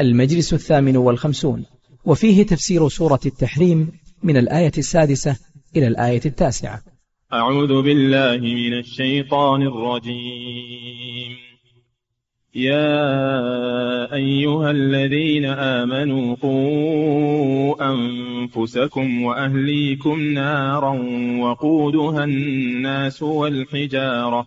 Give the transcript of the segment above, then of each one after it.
المجلس الثامن والخمسون وفيه تفسير سورة التحريم من الآية السادسة إلى الآية التاسعة. أعوذ بالله من الشيطان الرجيم. يا أيها الذين آمنوا قوا أنفسكم وأهليكم نارا وقودها الناس والحجارة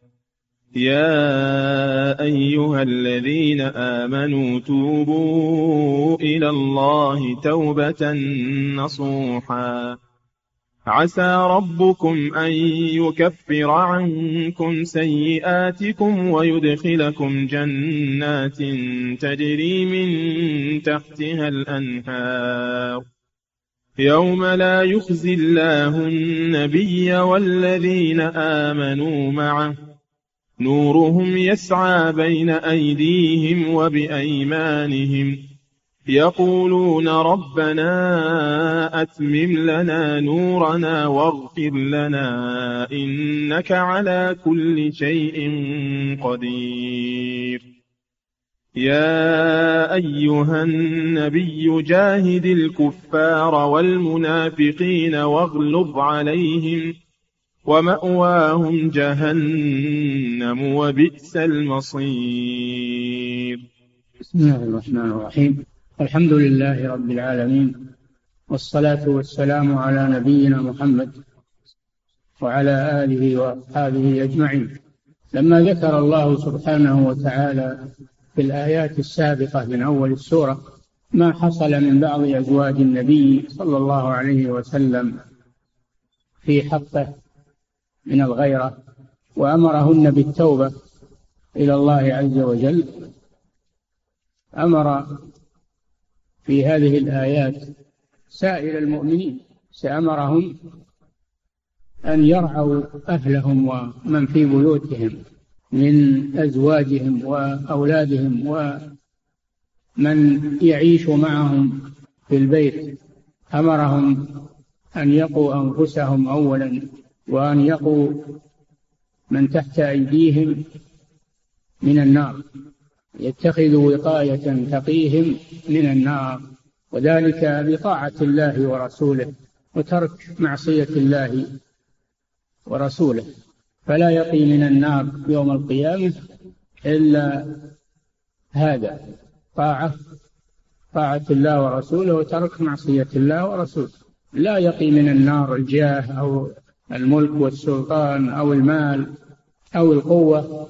يا أيها الذين آمنوا توبوا إلى الله توبة نصوحا. عسى ربكم أن يكفر عنكم سيئاتكم ويدخلكم جنات تجري من تحتها الأنهار. يوم لا يخزي الله النبي والذين آمنوا معه نورهم يسعى بين أيديهم وبأيمانهم. يقولون ربنا أتمم لنا نورنا واغفر لنا إنك على كل شيء قدير. يا أيها النبي جاهد الكفار والمنافقين واغلظ عليهم. ومأواهم جهنم وبئس المصير. بسم الله الرحمن الرحيم. الحمد لله رب العالمين والصلاة والسلام على نبينا محمد وعلى آله وأصحابه أجمعين. لما ذكر الله سبحانه وتعالى في الآيات السابقة من أول السورة ما حصل من بعض أزواج النبي صلى الله عليه وسلم في حقه من الغيرة وأمرهن بالتوبة إلى الله عز وجل. أمر في هذه الآيات سائر المؤمنين سأمرهم أن يرعوا أهلهم ومن في بيوتهم من أزواجهم وأولادهم ومن يعيش معهم في البيت. أمرهم أن يقوا أنفسهم أولا وأن يقوا من تحت أيديهم من النار يتخذوا وقاية تقيهم من النار وذلك بطاعة الله ورسوله وترك معصية الله ورسوله. فلا يقي من النار يوم القيامة إلا هذا طاعة طاعة الله ورسوله وترك معصية الله ورسوله. لا يقي من النار الجاه أو الملك والسلطان أو المال أو القوة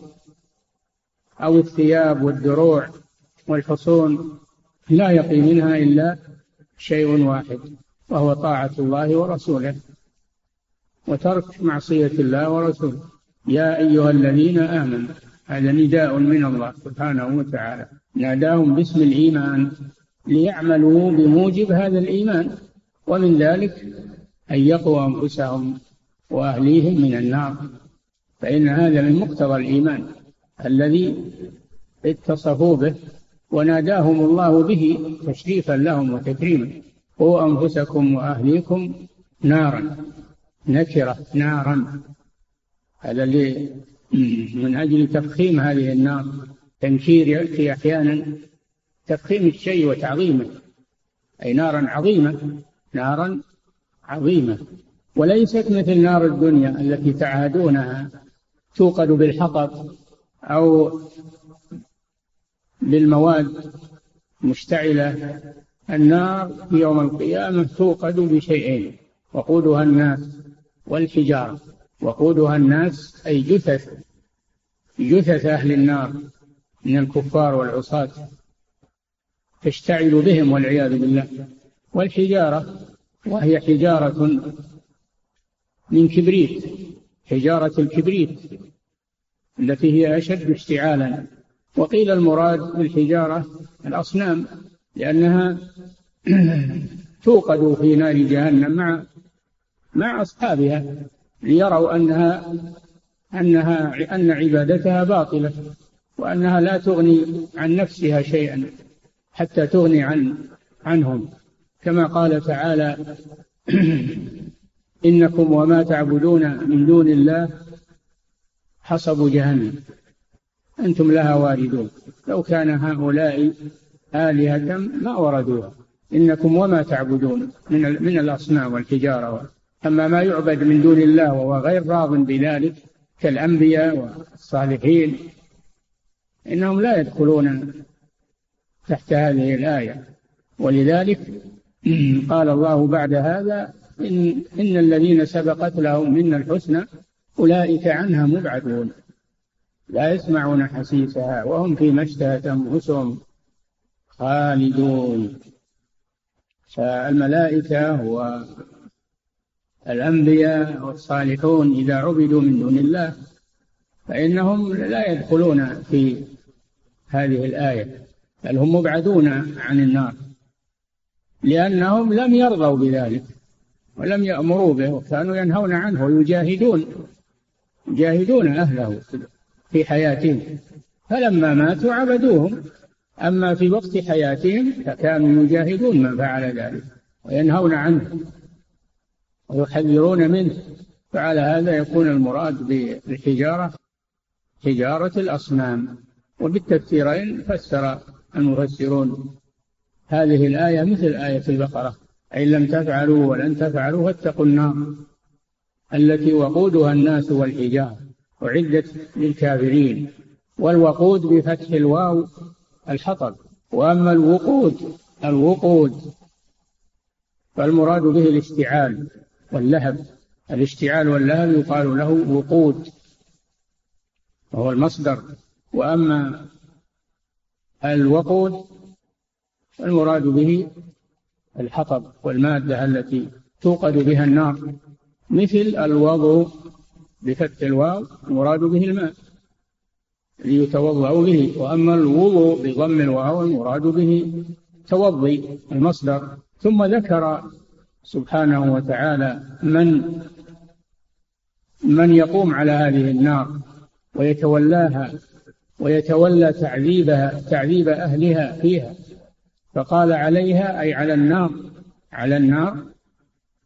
أو الثياب والدروع والحصون لا يقي منها إلا شيء واحد وهو طاعة الله ورسوله وترك معصية الله ورسوله. يا أيها الذين آمنوا هذا نداء من الله سبحانه وتعالى. ناداهم باسم الإيمان ليعملوا بموجب هذا الإيمان ومن ذلك أن يقوا أنفسهم. وأهليهم من النار. فإن هذا من مقتضى الإيمان الذي اتصفوا به وناداهم الله به تشريفا لهم وتكريما. قوا أنفسكم وأهليكم نارا نكرة نارا. هذا اللي من أجل تفخيم هذه النار تنكير يأتي أحيانا تفخيم الشيء وتعظيمه. أي نارا عظيمة نارا عظيمة. وليست مثل نار الدنيا التي تعادونها توقد بالحطب أو بالمواد مشتعلة. النار يوم القيامة توقد بشيئين وقودها الناس والحجارة وقودها الناس أي جثث جثث أهل النار من الكفار والعصاة تشتعل بهم والعياذ بالله. والحجارة وهي حجارة من كبريت حجارة الكبريت التي هي أشد اشتعالا. وقيل المراد بالحجارة الأصنام لأنها توقد في نار جهنم مع مع أصحابها ليروا أنها أنها أن عبادتها باطلة وأنها لا تغني عن نفسها شيئا حتى تغني عن عنهم. كما قال تعالى إنكم وما تعبدون من دون الله حصب جهنم. أنتم لها واردون. لو كان هؤلاء آلهة ما وردوها. إنكم وما تعبدون من من الأصنام والحجارة أما ما يعبد من دون الله وهو غير راض بذلك كالأنبياء والصالحين إنهم لا يدخلون تحت هذه الآية. ولذلك قال الله بعد هذا إن, إن الذين سبقت لهم منا الحسنى أولئك عنها مبعدون. لا يسمعون حسيسها وهم فيما اشتهت أنفسهم خالدون. فالملائكة والأنبياء والصالحون إذا عبدوا من دون الله فإنهم لا يدخلون في هذه الآية بل هم مبعدون عن النار لأنهم لم يرضوا بذلك. ولم يأمروا به وكانوا ينهون عنه ويجاهدون يجاهدون أهله في حياتهم. فلما ماتوا عبدوهم. أما في وقت حياتهم فكانوا يجاهدون من فعل ذلك وينهون عنه ويحذرون منه. فعلى هذا يكون المراد بالحجارة حجارة الأصنام. وبالتفسيرين فسر المفسرون هذه الآية مثل آية البقرة. أي لم تفعلوا ولن تفعلوا فاتقوا النار التي وقودها الناس والحجارة أعدت للكافرين. والوقود بفتح الواو الحطب. وأما الوقود الوقود فالمراد به الاشتعال واللهب. الاشتعال واللهب يقال له وقود وهو المصدر. وأما الوقود المراد به الحطب والمادة التي توقد بها النار مثل الوضوء بفتح الواو المراد به الماء ليتوضأ به وأما الوضوء بضم الواو المراد به توضي المصدر. ثم ذكر سبحانه وتعالى من من يقوم على هذه النار ويتولاها ويتولى تعذيبها تعذيب أهلها فيها. فقال عليها أي على النار على النار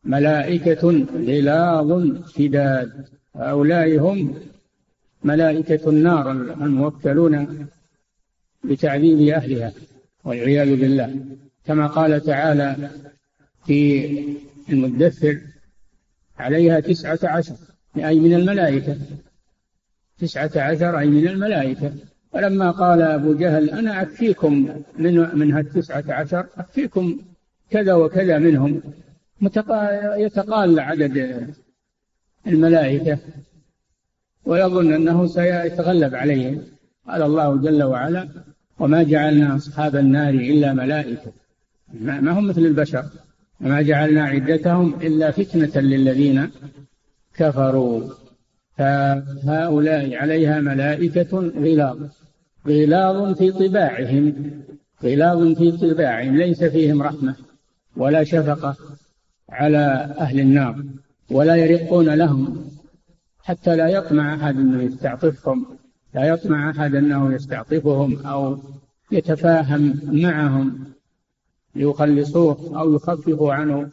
ملائكة غلاظ شداد. هؤلاء هم ملائكة النار الموكلون بتعذيب أهلها والعياذ بالله. كما قال تعالى في المدثر عليها تسعة عشر أي من الملائكة. تسعة عشر أي من الملائكة. فلما قال أبو جهل أنا أكفيكم من من هالتسعة عشر أكفيكم كذا وكذا منهم. يتقال عدد الملائكة ويظن أنه سيتغلب عليهم. قال الله جل وعلا وما جعلنا أصحاب النار إلا ملائكة. ما هم مثل البشر. وما جعلنا عدتهم إلا فتنة للذين كفروا. فهؤلاء عليها ملائكة غلاظ. غلاظ في طباعهم. غلاظ في طباعهم. ليس فيهم رحمة ولا شفقة على أهل النار ولا يرقون لهم حتى لا يطمع أحد أنه يستعطفهم لا يطمع أحد أنه يستعطفهم أو يتفاهم معهم ليخلصوه أو يخففوا عنه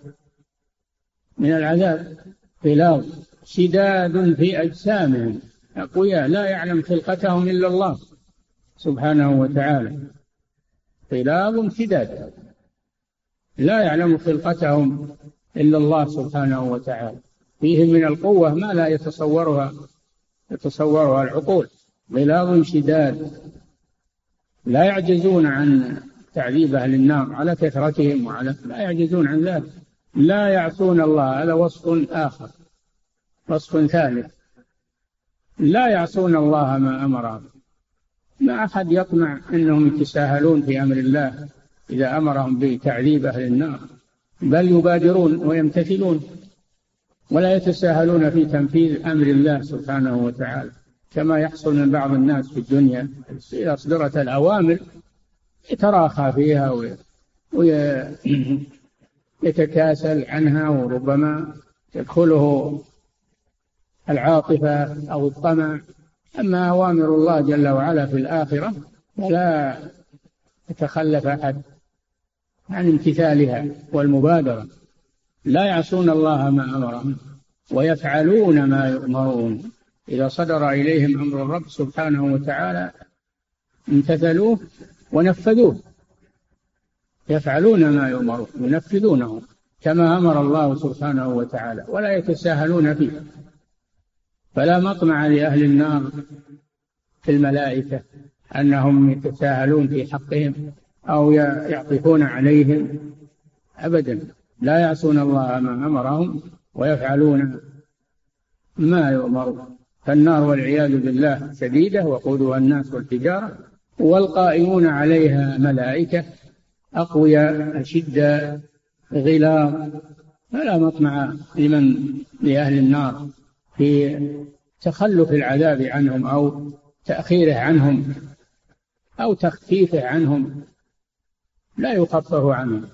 من العذاب. غلاظ شداد في أجسامهم. أقوياء لا يعلم خلقتهم إلا الله. سبحانه وتعالى. غلاظ شداد. لا يعلم خلقتهم إلا الله سبحانه وتعالى. فيهم من القوة ما لا يتصورها يتصورها العقول. غلاظ شداد. لا يعجزون عن تعذيب أهل النار على كثرتهم وعلى لا يعجزون عن ذلك. لا يعصون الله. هذا وصف آخر. وصف ثالث. لا يعصون الله ما أمرهم. ما أحد يطمع أنهم يتساهلون في أمر الله إذا أمرهم بتعذيب أهل النار بل يبادرون ويمتثلون ولا يتساهلون في تنفيذ أمر الله سبحانه وتعالى كما يحصل من بعض الناس في الدنيا إذا أصدرت الأوامر يتراخى فيها وي... وي... يتكاسل عنها وربما تدخله العاطفة أو الطمع أما أوامر الله جل وعلا في الآخرة فلا يتخلف أحد عن امتثالها والمبادرة. لا يعصون الله ما أمرهم ويفعلون ما يؤمرون. إذا صدر إليهم أمر الرب سبحانه وتعالى امتثلوه ونفذوه. يفعلون ما يؤمرون ينفذونه كما أمر الله سبحانه وتعالى ولا يتساهلون فيه. فلا مطمع لأهل النار في الملائكة أنهم يتساهلون في حقهم أو يعطفون عليهم أبدا. لا يعصون الله ما أمرهم ويفعلون ما يؤمرون فالنار والعياذ بالله شديدة وقودها الناس والحجارة والقائمون عليها ملائكة أقوياء أشداء غلاظ. فلا مطمع لمن لأهل النار. في تخلف العذاب عنهم أو تأخيره عنهم أو تخفيفه عنهم لا يخفف عنهم.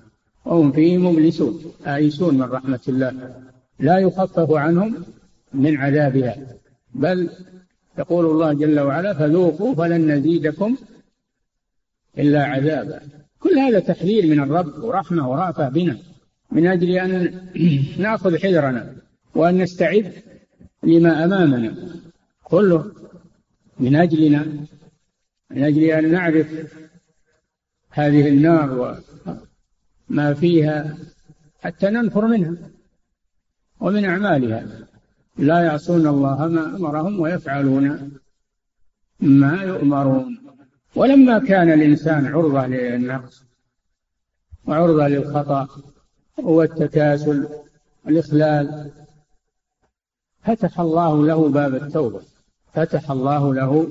وهم فيه مبلسون آيسون من رحمة الله. لا يخفف عنهم من عذابها. بل يقول الله جل وعلا فذوقوا فلن نزيدكم إلا عذابا. كل هذا تحذير من الرب ورحمة ورأفة بنا من أجل أن نأخذ حذرنا وأن نستعد لما أمامنا. كله من أجلنا؟ من أجل أن نعرف هذه النار وما فيها حتى ننفر منها ومن أعمالها. لا يعصون الله ما أمرهم ويفعلون ما يؤمرون. ولما كان الإنسان عرضة للنقص وعرضة للخطأ والتكاسل والإخلال فتح الله له باب التوبة. فتح الله له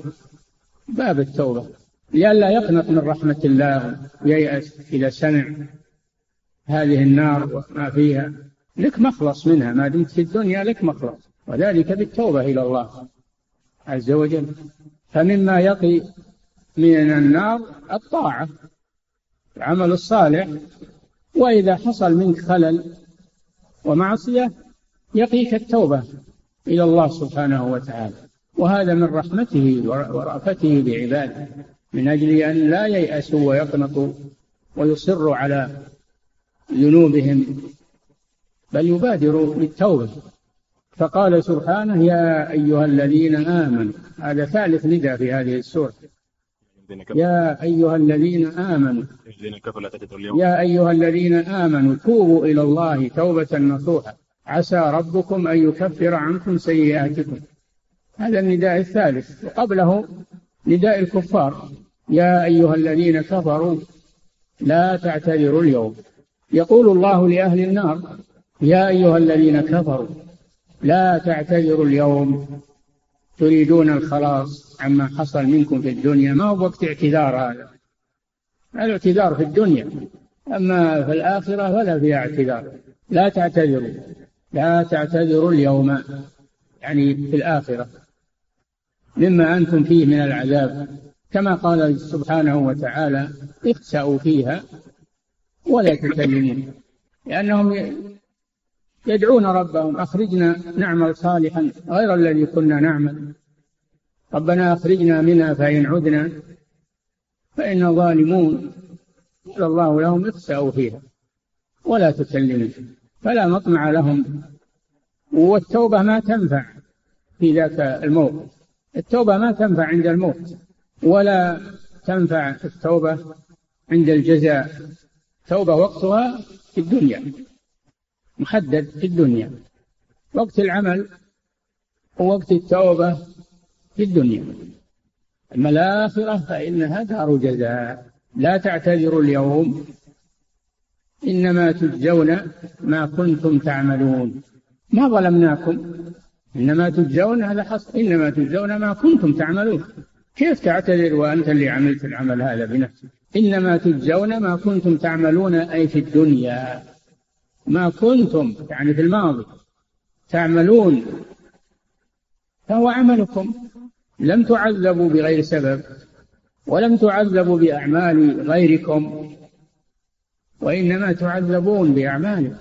باب التوبة. لئلا يقنط من رحمة الله ييأس إذا سمع هذه النار وما فيها. لك مخلص منها. ما دمت في الدنيا لك مخلص. وذلك بالتوبة إلى الله عز وجل. فمما يقي من النار الطاعة العمل الصالح. وإذا حصل منك خلل ومعصية يقيك التوبة. إلى الله سبحانه وتعالى. وهذا من رحمته ورأفته بعباده من أجل أن لا ييأسوا ويقنطوا ويصروا على ذنوبهم بل يبادروا بالتوبة. فقال سبحانه يا أيها الذين آمنوا هذا ثالث نداء في هذه السورة. يا أيها الذين آمنوا يا أيها الذين آمنوا توبوا إلى الله توبة نصوحا. عسى ربكم أن يكفر عنكم سيئاتكم. هذا النداء الثالث. وقبله نداء الكفار. يا أيها الذين كفروا لا تعتذروا اليوم. يقول الله لأهل النار يا أيها الذين كفروا لا تعتذروا اليوم. تريدون الخلاص عما حصل منكم في الدنيا. ما هو وقت اعتذار هذا؟ الاعتذار في الدنيا. أما في الآخرة فلا فيها اعتذار. لا تعتذروا. لا تعتذروا اليوم يعني في الآخرة. مما أنتم فيه من العذاب كما قال سبحانه وتعالى اخسأوا فيها ولا تكلمون. لأنهم يدعون ربهم أخرجنا نعمل صالحا غير الذي كنا نعمل. ربنا أخرجنا منها فإن عدنا فإن ظالمون. قال الله لهم اخسأوا فيها ولا تكلموا فلا مطمع لهم. والتوبة ما تنفع في ذاك الموت. التوبة ما تنفع عند الموت ولا تنفع التوبة عند الجزاء. توبة وقتها في الدنيا محدد في الدنيا. وقت العمل ووقت التوبة في الدنيا. أما الآخرة فإنها دار جزاء. لا تعتذروا اليوم. إنما تجزون ما كنتم تعملون. ما ظلمناكم. إنما تجزون هذا حصر إنما تجزون ما كنتم تعملون. كيف تعتذر وأنت اللي عملت العمل هذا بنفسك؟ إنما تجزون ما كنتم تعملون أي في الدنيا. ما كنتم يعني في الماضي تعملون. فهو عملكم. لم تعذبوا بغير سبب ولم تعذبوا بأعمال غيركم. وإنما تعذبون بأعمالكم.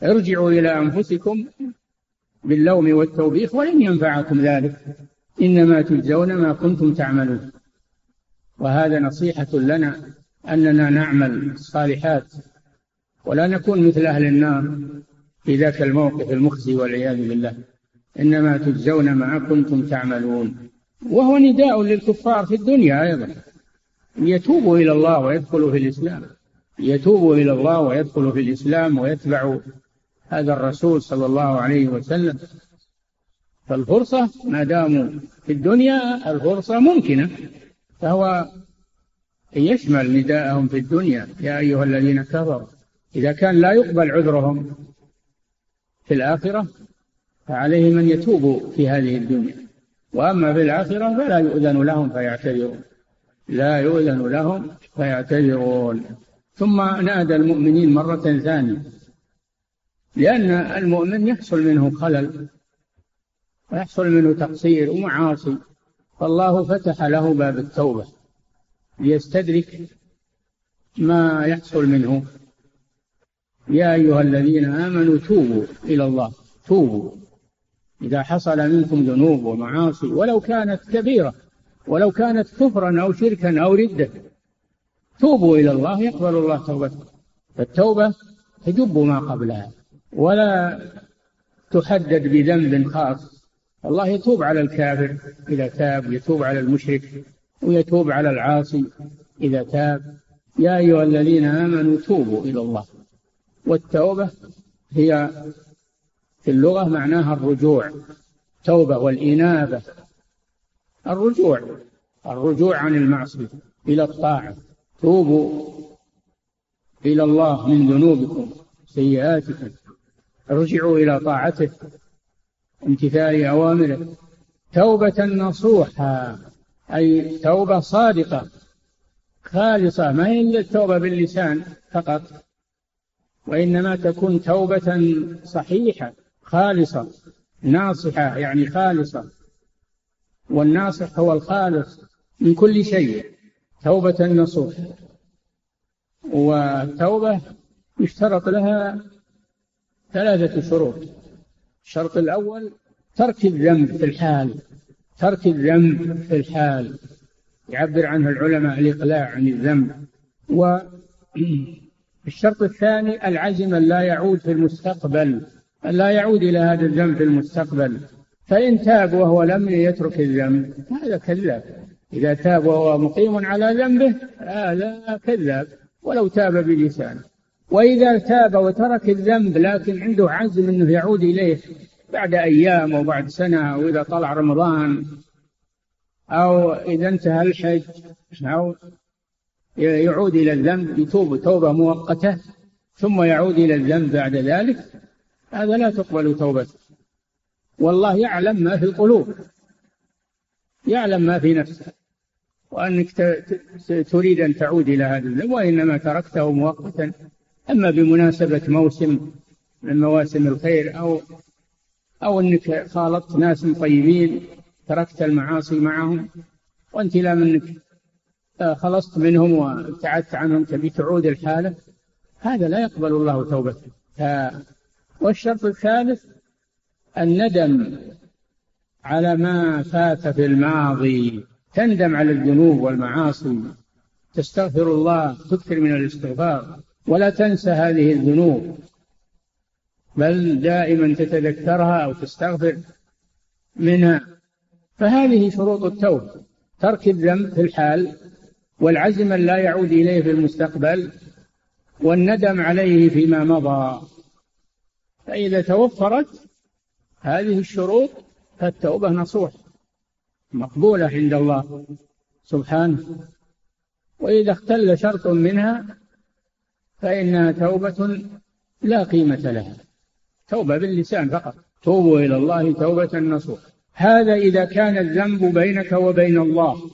فارجعوا إلى أنفسكم باللوم والتوبيخ ولن ينفعكم ذلك. إنما تجزون ما كنتم تعملون. وهذا نصيحة لنا أننا نعمل الصالحات ولا نكون مثل أهل النار في ذاك الموقف المخزي والعياذ بالله. إنما تجزون ما كنتم تعملون. وهو نداء للكفار في الدنيا أيضا. يتوبوا إلى الله ويدخلوا في الإسلام. يتوبوا إلى الله ويدخلوا في الإسلام ويتبعوا هذا الرسول صلى الله عليه وسلم. فالفرصة ما داموا في الدنيا الفرصة ممكنة. فهو يشمل نداءهم في الدنيا يا أيها الذين كفروا إذا كان لا يقبل عذرهم في الآخرة فعليهم أن يتوبوا في هذه الدنيا. وأما في الآخرة فلا يؤذن لهم فيعتذرون. لا يؤذن لهم فيعتذرون. ثم نادى المؤمنين مرة ثانية لأن المؤمن يحصل منه خلل ويحصل منه تقصير ومعاصي. فالله فتح له باب التوبة ليستدرك ما يحصل منه. يا أيها الذين آمنوا توبوا إلى الله توبوا. إذا حصل منكم ذنوب ومعاصي ولو كانت كبيرة ولو كانت كفرا أو شركا أو ردة توبوا إلى الله يقبل الله توبتكم فالتوبة تجب ما قبلها. ولا تحدد بذنب خاص. الله يتوب على الكافر إذا تاب يتوب على المشرك ويتوب على العاصي إذا تاب. يا أيها الذين آمنوا توبوا إلى الله. والتوبة هي في اللغة معناها الرجوع. توبة والإنابة. الرجوع الرجوع عن المعصية إلى الطاعة. توبوا إلى الله من ذنوبكم سيئاتكم. ارجعوا إلى طاعته امتثال أوامره. توبة نصوحا أي توبة صادقة خالصة. ما هي التوبة باللسان فقط وإنما تكون توبة صحيحة خالصة ناصحة يعني خالصة. والناصح هو الخالص من كل شيء توبة نصوح والتوبة يشترط لها ثلاثة شروط. الشرط الأول ترك الذنب في الحال ترك الذنب في الحال. يعبر عنه العلماء الإقلاع عن الذنب. والشرط الثاني العزم أن لا يعود في المستقبل أن لا يعود إلى هذا الذنب في المستقبل. فإن تاب وهو لم يترك الذنب هذا كذاب. إذا تاب وهو مقيم على ذنبه هذا كذاب. ولو تاب بلسانه. وإذا تاب وترك الذنب لكن عنده عزم أنه يعود إليه بعد أيام أو بعد سنة أو إذا طلع رمضان أو إذا انتهى الحج أو يعود إلى الذنب يتوب توبة مؤقتة ثم يعود إلى الذنب بعد ذلك هذا لا تقبل توبته. والله يعلم ما في القلوب. يعلم ما في نفسه. وأنك تريد أن تعود إلى هذا الذنب وإنما تركته مؤقتا. أما بمناسبة موسم من مواسم الخير أو أو أنك خالطت ناس طيبين تركت المعاصي معهم وأنت لا منك آه، خلصت منهم وابتعدت عنهم تبي تعود الحالة هذا لا يقبل الله توبته. والشرط الثالث الندم على ما فات في الماضي تندم على الذنوب والمعاصي. تستغفر الله تكثر من الاستغفار. ولا تنسى هذه الذنوب بل دائما تتذكرها أو تستغفر منها. فهذه شروط التوبة. ترك الذنب في الحال والعزم لا يعود إليه في المستقبل والندم عليه فيما مضى. فإذا توفرت هذه الشروط فالتوبة نصوح مقبولة عند الله سبحانه. وإذا اختل شرط منها فإنها توبة لا قيمة لها. توبة باللسان فقط. توبوا إلى الله توبة نصوح. هذا إذا كان الذنب بينك وبين الله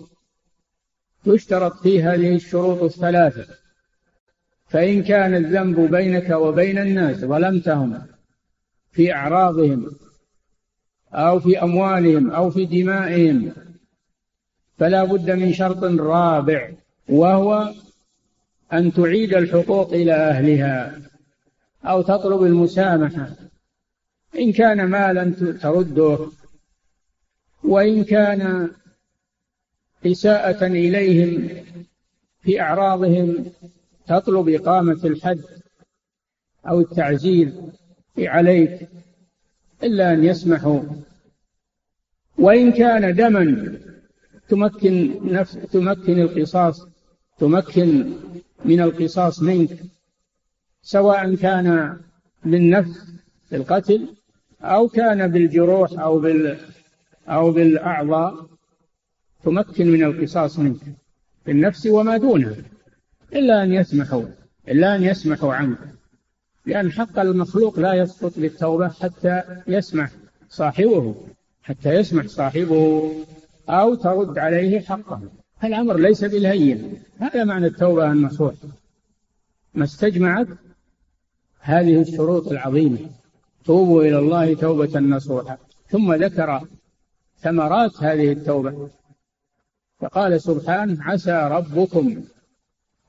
يشترط فيه هذه الشروط الثلاثة. فإن كان الذنب بينك وبين الناس ظلمتهم في أعراضهم أو في أموالهم أو في دمائهم. فلا بد من شرط رابع وهو أن تعيد الحقوق إلى أهلها أو تطلب المسامحة. إن كان مالا ترده وإن كان إساءة إليهم في أعراضهم تطلب إقامة الحد أو التعزير عليك. إلا أن يسمحوا. وإن كان دما تمكن نفس تمكن القصاص تمكن من القصاص منك. سواء كان بالنفس بالقتل أو كان بالجروح أو بال أو بالأعضاء تمكن من القصاص منك بالنفس وما دونها. إلا أن يسمحوا إلا أن يسمحوا عنك. لأن حق المخلوق لا يسقط بالتوبة حتى يسمح صاحبه حتى يسمح صاحبه أو ترد عليه حقه. الأمر ليس بالهين. هذا معنى التوبة النصوح ما استجمعت هذه الشروط العظيمة. توبوا إلى الله توبة نصوحا ثم ذكر ثمرات هذه التوبة. فقال سبحانه عسى ربكم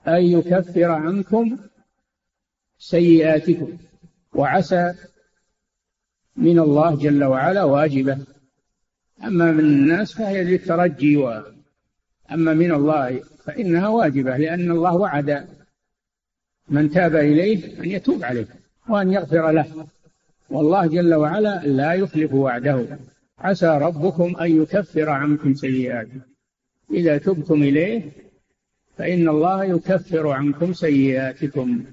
أن يكفر عنكم سيئاتكم وعسى من الله جل وعلا واجبة. أما من الناس فهي للترجي و أما من الله فإنها واجبة لأن الله وعد من تاب إليه أن يتوب عليه وأن يغفر له. والله جل وعلا لا يخلف وعده. عسى ربكم أن يكفر عنكم سيئاتكم إذا تبتم إليه فإن الله يكفر عنكم سيئاتكم.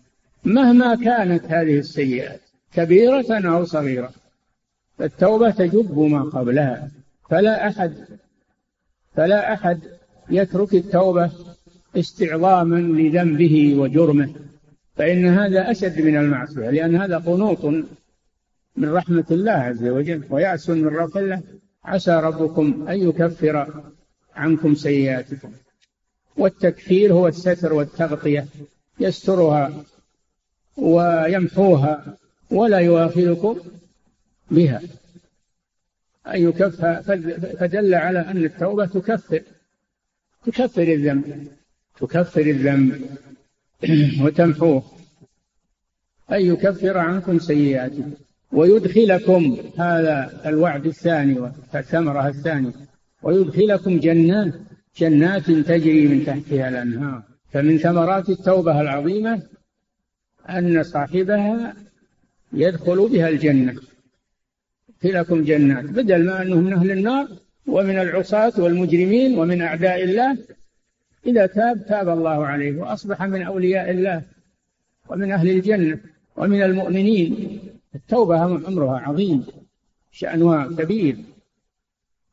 مهما كانت هذه السيئات كبيرة أو صغيرة فالتوبة تجب ما قبلها. فلا أحد فلا أحد يترك التوبة استعظاما لذنبه وجرمه. فإن هذا أشد من المعصية لأن هذا قنوط من رحمة الله عز وجل ويأس من رفع الله. عسى ربكم أن يكفر عنكم سيئاتكم. والتكفير هو الستر والتغطية يسترها ويمحوها ولا يؤاخذكم بها. أن يكفى فدل على أن التوبة تكفر تكفر الذنب تكفر الذنب وتمحوه. أن يكفر عنكم سيئاتكم ويدخلكم هذا الوعد الثاني والثمرة الثانية ويدخلكم جنات جنات تجري من تحتها الأنهار. فمن ثمرات التوبة العظيمة أن صاحبها يدخل بها الجنة. يدخلكم جنات. بدل ما أنه من أهل النار ومن العصاة والمجرمين ومن أعداء الله إذا تاب تاب الله عليه وأصبح من أولياء الله ومن أهل الجنة ومن المؤمنين. التوبة أمرها عظيم شأنها كبير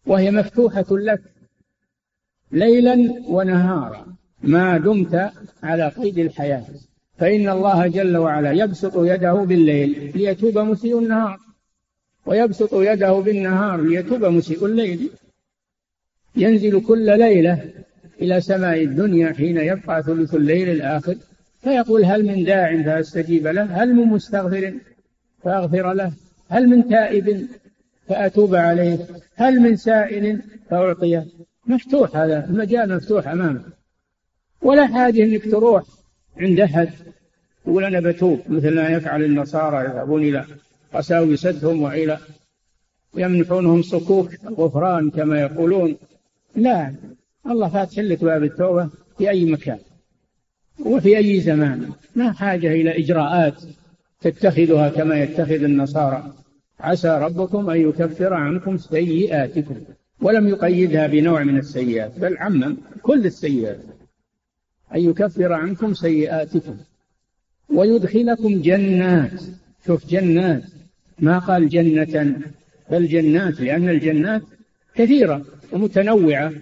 وهي مفتوحة لك ليلا ونهارا. ما دمت على قيد الحياة. فإن الله جل وعلا يبسط يده بالليل ليتوب مسيء النهار ويبسط يده بالنهار ليتوب مسيء الليل. ينزل كل ليلة إلى سماء الدنيا حين يبقى ثلث الليل الآخر. فيقول هل من داع فأستجيب له؟ هل من مستغفر فأغفر له؟ هل من تائب فأتوب عليه؟ هل من سائل فأعطيه؟ مفتوح هذا المجال مفتوح أمامه. ولا حاجة أنك تروح عند أحد يقول أنا بتوب مثل ما يفعل النصارى يذهبون إلى قساوستهم وإلى ويمنحونهم صكوك الغفران كما يقولون. لا الله فاتح لك باب التوبة في أي مكان وفي أي زمان. ما حاجة إلى إجراءات تتخذها كما يتخذ النصارى. عسى ربكم أن يكفر عنكم سيئاتكم ولم يقيدها بنوع من السيئات بل عمم كل السيئات. أن يكفر عنكم سيئاتكم ويدخلكم جنات. شوف جنات. ما قال جنة؟ بل جنات لأن الجنات كثيرة ومتنوعة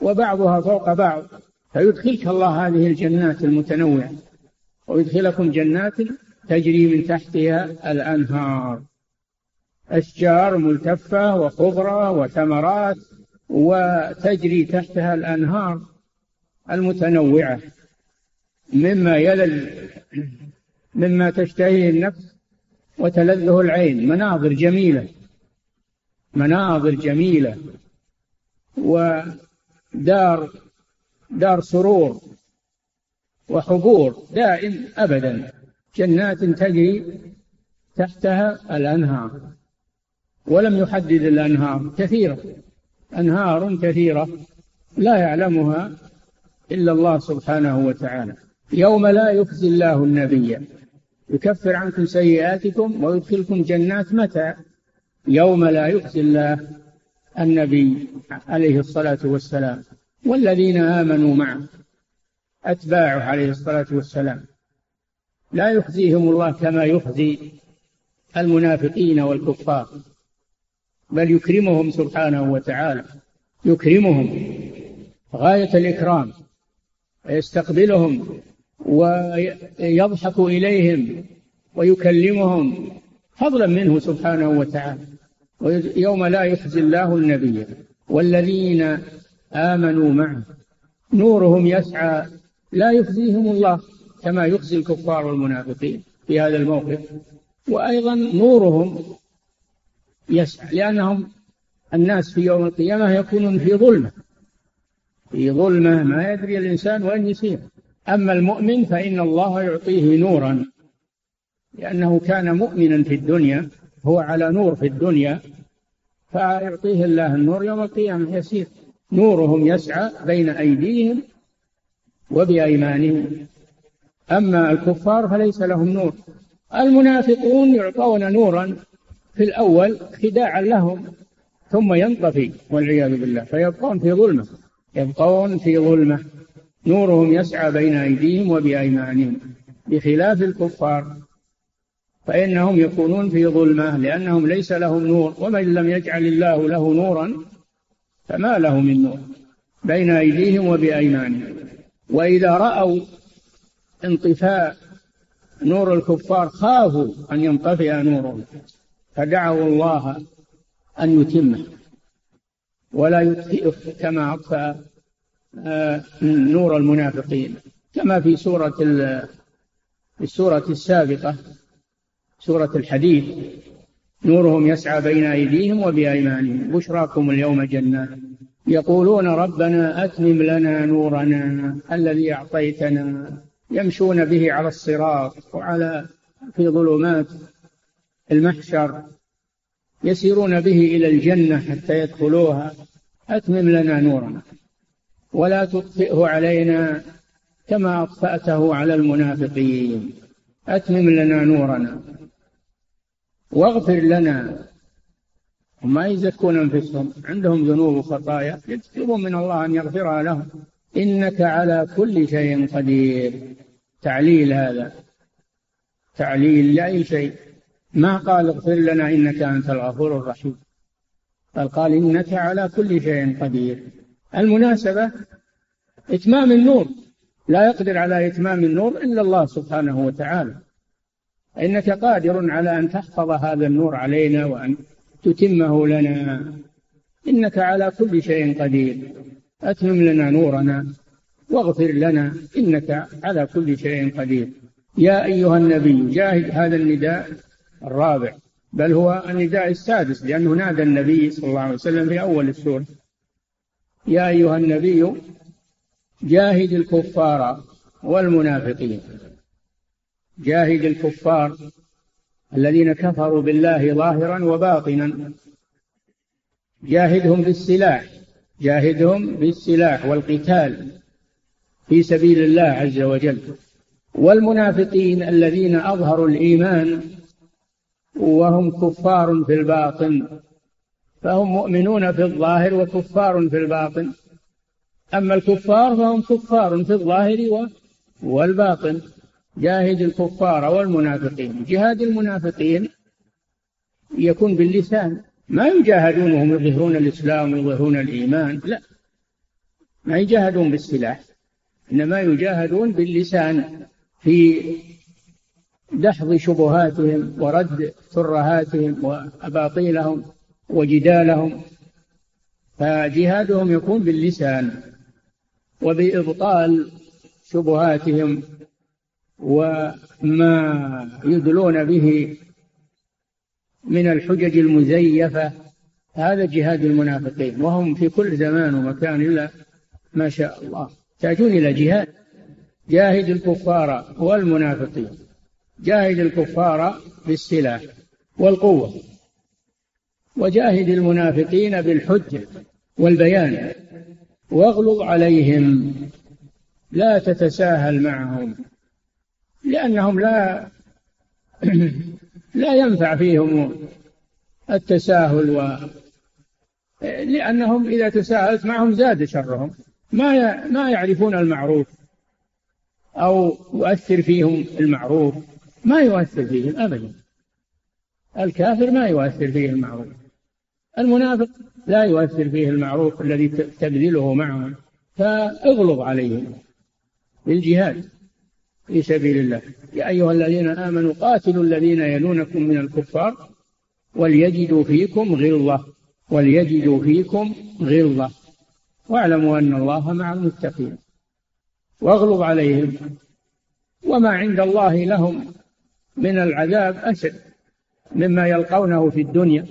وبعضها فوق بعض. فيدخلك الله هذه الجنات المتنوعة ويدخلكم جنات تجري من تحتها الأنهار. أشجار ملتفة وخضرة وثمرات وتجري تحتها الأنهار. المتنوعة. مما يلل مما تشتهيه النفس وتلذه العين. مناظر جميلة. مناظر جميلة. ودار دار سرور وحبور دائم أبدا. جنات تجري تحتها الأنهار. ولم يحدد الأنهار. كثيرة. أنهار كثيرة. لا يعلمها إلا الله سبحانه وتعالى. يوم لا يخزي الله النبي. يكفر عنكم سيئاتكم ويدخلكم جنات متى؟ يوم لا يخزي الله النبي عليه الصلاة والسلام. والذين آمنوا معه أتباعه عليه الصلاة والسلام. لا يخزيهم الله كما يخزي المنافقين والكفار. بل يكرمهم سبحانه وتعالى. يكرمهم. غاية الإكرام. ويستقبلهم ويضحك إليهم ويكلمهم فضلا منه سبحانه وتعالى. يوم لا يخزي الله النبي والذين آمنوا معه. نورهم يسعى لا يخزيهم الله كما يخزي الكفار والمنافقين في هذا الموقف. وأيضا نورهم يسعى لأنهم الناس في يوم القيامة يكونون في ظلمة. في ظلمة ما يدري الإنسان وين يسير أما المؤمن فإن الله يعطيه نورا. لأنه كان مؤمنا في الدنيا هو على نور في الدنيا فيعطيه الله النور يوم القيامة. يسير نورهم يسعى بين أيديهم وبأيمانهم. أما الكفار فليس لهم نور. المنافقون يعطون نورا في الأول خداعا لهم ثم ينطفي والعياذ بالله فيبقون في ظلمة. يبقون في ظلمة. نورهم يسعى بين أيديهم وبأيمانهم بخلاف الكفار. فإنهم يكونون في ظلمة لأنهم ليس لهم نور. ومن لم يجعل الله له نورا فما له من نور؟ بين أيديهم وبأيمانهم. وإذا رأوا انطفاء نور الكفار خافوا أن ينطفئ نورهم فدعوا الله أن يتمه. ولا يطفئه كما أطفأ آه، نور المنافقين. كما في سورة في السورة السابقة سورة الحديث نورهم يسعى بين أيديهم وبأيمانهم. بشراكم اليوم جنات يقولون ربنا أتمم لنا نورنا الذي أعطيتنا. يمشون به على الصراط وعلى في ظلمات المحشر. يسيرون به إلى الجنة حتى يدخلوها. أتمم لنا نورنا. ولا تطفئه علينا كما أطفأته على المنافقين. أتمم لنا نورنا. واغفر لنا. وما يزكون أنفسهم. عندهم ذنوب وخطايا. يطلبون من الله أن يغفرها لهم. إنك على كل شيء قدير. تعليل هذا. تعليل لأي شيء. ما قال اغفر لنا إنك أنت الغفور الرحيم. بل قال إنك على كل شيء قدير. المناسبة إتمام النور. لا يقدر على إتمام النور إلا الله سبحانه وتعالى. إنك قادر على أن تحفظ هذا النور علينا وأن تتمه لنا. إنك على كل شيء قدير. أتمم لنا نورنا واغفر لنا إنك على كل شيء قدير. يا أيها النبي جاهد هذا النداء الرابع. بل هو النداء السادس لأنه نادى النبي صلى الله عليه وسلم في أول السورة. يا أيها النبي جاهد الكفار والمنافقين. جاهد الكفار الذين كفروا بالله ظاهرا وباطنا. جاهدهم بالسلاح جاهدهم بالسلاح والقتال في سبيل الله عز وجل. والمنافقين الذين أظهروا الإيمان وهم كفار في الباطن. فهم مؤمنون في الظاهر وكفار في الباطن. أما الكفار فهم كفار في الظاهر والباطن. جاهد الكفار والمنافقين. جهاد المنافقين يكون باللسان. ما يجاهدون وهم يظهرون الإسلام ويظهرون الإيمان. لا. ما يجاهدون بالسلاح. إنما يجاهدون باللسان. في دحض شبهاتهم ورد ترهاتهم وأباطيلهم وجدالهم فجهادهم يكون باللسان وبإبطال شبهاتهم وما يدلون به من الحجج المزيفة. هذا جهاد المنافقين وهم في كل زمان ومكان إلا ما شاء الله. يحتاجون إلى جهاد. جاهد الكفار والمنافقين. جاهد الكفار بالسلاح والقوة وجاهد المنافقين بالحجة والبيان واغلظ عليهم لا تتساهل معهم لأنهم لا لا ينفع فيهم التساهل و لأنهم إذا تساهلت معهم زاد شرهم ما ما يعرفون المعروف أو يؤثر فيهم المعروف. ما يؤثر فيهم أبدا. الكافر ما يؤثر فيه المعروف. المنافق لا يؤثر فيه المعروف الذي تبذله معهم فاغلظ عليهم بالجهاد في سبيل الله. يا أيها الذين آمنوا قاتلوا الذين يلونكم من الكفار وليجدوا فيكم غلظة وليجدوا فيكم غلظة. واعلموا أن الله مع المتقين. واغلظ عليهم. وما عند الله لهم من العذاب أشد مما يلقونه في الدنيا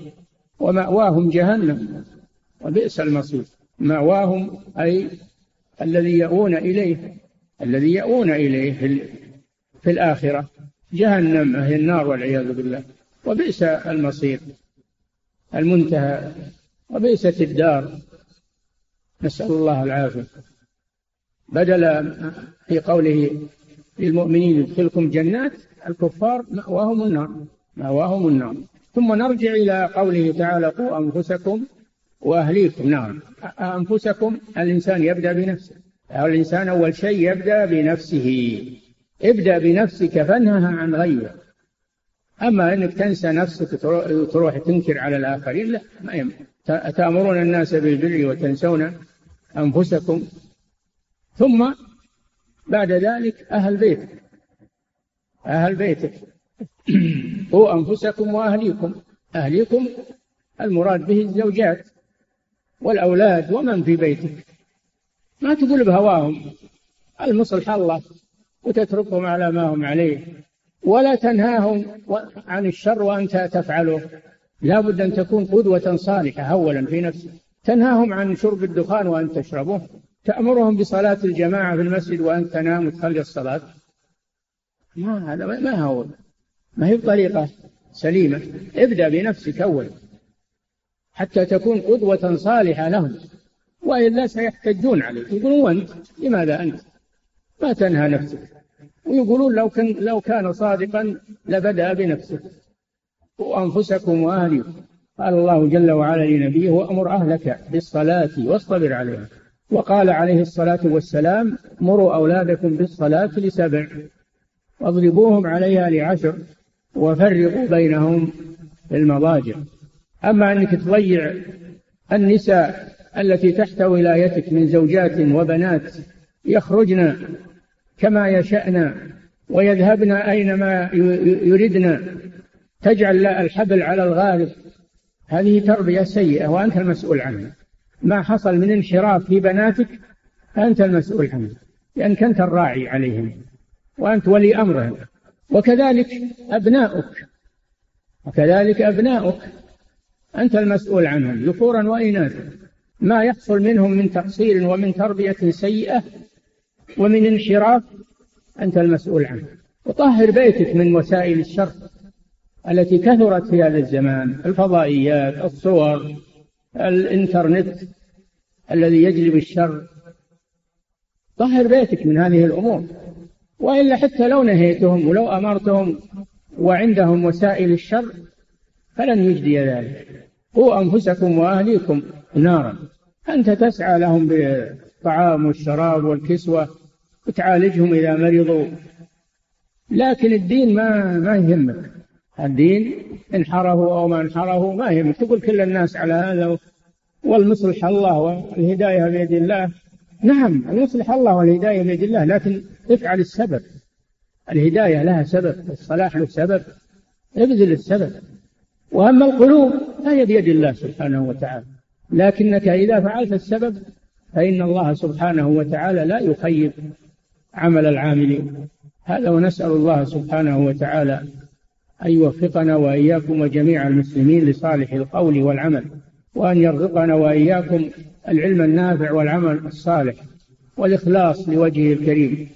ومأواهم جهنم وبئس المصير. مأواهم أي الذي يؤون إليه الذي يؤون إليه في الآخرة. جهنم هي النار والعياذ بالله. وبئس المصير المنتهى. وبئست الدار. نسأل الله العافية. بدل في قوله للمؤمنين يدخلكم جنات الكفار مأواهم النار مأواهم النار. ثم نرجع إلى قوله تعالى قوا أنفسكم وأهليكم. نعم. أنفسكم الإنسان يبدأ بنفسه. الإنسان أول شيء يبدأ بنفسه. ابدأ بنفسك فانهها عن غيرك أما أنك تنسى نفسك تروح تنكر على الآخرين لا ما تأمرون الناس بالبر وتنسون أنفسكم. ثم بعد ذلك أهل بيتك. أهل بيتك. قوا أنفسكم وأهليكم. أهليكم المراد به الزوجات والأولاد ومن في بيتك. ما تقول بهواهم. المصلح الله وتتركهم على ما هم عليه. ولا تنهاهم عن الشر وأنت تفعله. لا بد أن تكون قدوة صالحة أولا في نفسك. تنهاهم عن شرب الدخان وأنت تشربه. تأمرهم بصلاة الجماعة في المسجد وأنت تنام وتخلي الصلاة؟ ما هذا ما هو؟ ما هي بطريقة سليمة. ابدأ بنفسك أولا حتى تكون قدوة صالحة لهم وإلا سيحتجون عليك. يقولون وأنت؟ لماذا أنت؟ ما تنهى نفسك. ويقولون لو كان لو كان صادقا لبدأ بنفسه وأنفسكم وأهلكم قال الله جل وعلا لنبيه وأمر أهلك بالصلاة واصطبر عليها وقال عليه الصلاة والسلام مروا أولادكم بالصلاة لسبع واضربوهم عليها لعشر وفرقوا بينهم المضاجع. أما أنك تضيع النساء التي تحت ولايتك من زوجات وبنات يخرجن كما يشأن ويذهبن أينما يردن تجعل الحبل على الغارب. هذه تربية سيئة وأنت المسؤول عنها. ما حصل من انحراف في بناتك أنت المسؤول عنه لأنك أنت الراعي عليهم وأنت ولي أمرهم. وكذلك أبناؤك وكذلك أبناؤك أنت المسؤول عنهم ذكورا وإناثا. ما يحصل منهم من تقصير ومن تربية سيئة ومن انحراف أنت المسؤول عنه. وطهر بيتك من وسائل الشر التي كثرت في هذا الزمان الفضائيات الصور. الانترنت الذي يجلب الشر. طهر بيتك من هذه الأمور وإلا حتى لو نهيتهم ولو أمرتهم وعندهم وسائل الشر فلن يجدي ذلك. قوا أنفسكم وأهليكم نارا. أنت تسعى لهم بالطعام والشراب والكسوة وتعالجهم إذا مرضوا. لكن الدين ما ما يهمك. الدين انحره أو ما انحره ما يهمك تقول كل الناس على هذا والمصلح الله والهداية بيد الله. نعم المصلح الله والهداية بيد الله لكن افعل السبب. الهداية لها سبب الصلاح له سبب ابذل السبب. وأما القلوب فهي بيد الله سبحانه وتعالى. لكنك إذا فعلت السبب فإن الله سبحانه وتعالى لا يخيب عمل العاملين. هذا ونسأل الله سبحانه وتعالى أن يوفقنا وإياكم وجميع المسلمين لصالح القول والعمل وأن يرزقنا وإياكم العلم النافع والعمل الصالح والإخلاص لوجهه الكريم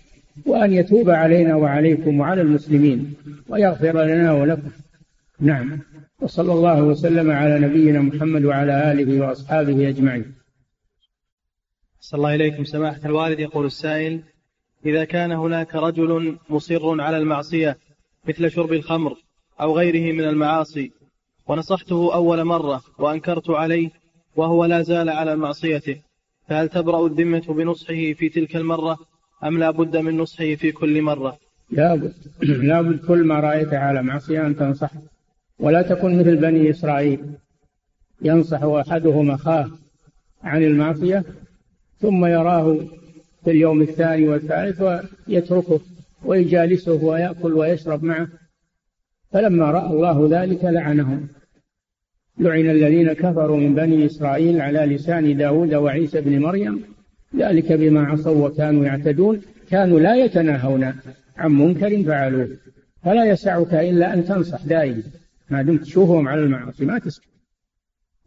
وأن يتوب علينا وعليكم وعلى المسلمين ويغفر لنا ولكم. نعم. وصلى الله وسلم على نبينا محمد وعلى آله وأصحابه أجمعين. صلى الله إليكم سماحة الوالد يقول السائل إذا كان هناك رجل مصر على المعصية مثل شرب الخمر أو غيره من المعاصي ونصحته أول مرة وأنكرت عليه وهو لا زال على معصيته. فهل تبرأ الذمة بنصحه في تلك المرة أم لا بد من نصحه في كل مرة؟ لا بد لا بد كل ما رأيت على معصية أن تنصح ولا تكن مثل بني إسرائيل ينصح أحدهم أخاه عن المعصية ثم يراه في اليوم الثاني والثالث ويتركه ويجالسه ويأكل ويشرب معه. فلما رأى الله ذلك لعنهم. لعن الذين كفروا من بني إسرائيل على لسان داود وعيسى بن مريم. ذلك بما عصوا وكانوا يعتدون. كانوا لا يتناهون عن منكر فعلوه. فلا يسعك إلا أن تنصح دائما ما دمت تشوفهم على المعاصي ما تسكت.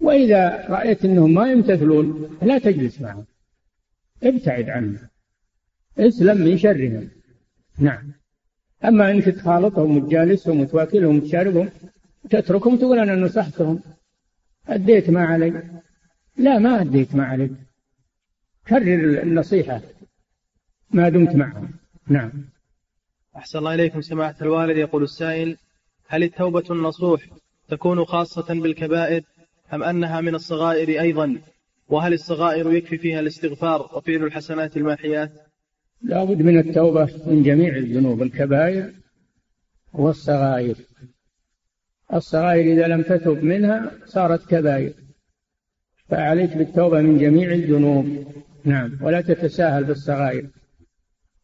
وإذا رأيت أنهم ما يمتثلون لا تجلس معهم. ابتعد عنهم. اسلم من شرهم. نعم. أما أنك تخالطهم وتجالسهم وتواكلهم وتشاربهم تتركهم تقول أنا نصحتهم أديت ما علي لا ما أديت ما عليك. كرر النصيحة. ما دمت معهم. نعم. أحسن الله إليكم سماحة الوالد. يقول السائل هل التوبة النصوح تكون خاصة بالكبائر أم أنها من الصغائر أيضا؟ وهل الصغائر يكفي فيها الاستغفار وفعل الحسنات الماحيات؟ لا بد من التوبة من جميع الذنوب الكبائر والصغائر. الصغائر إذا لم تتب منها صارت كبائر. فعليك بالتوبة من جميع الذنوب. نعم. ولا تتساهل بالصغائر.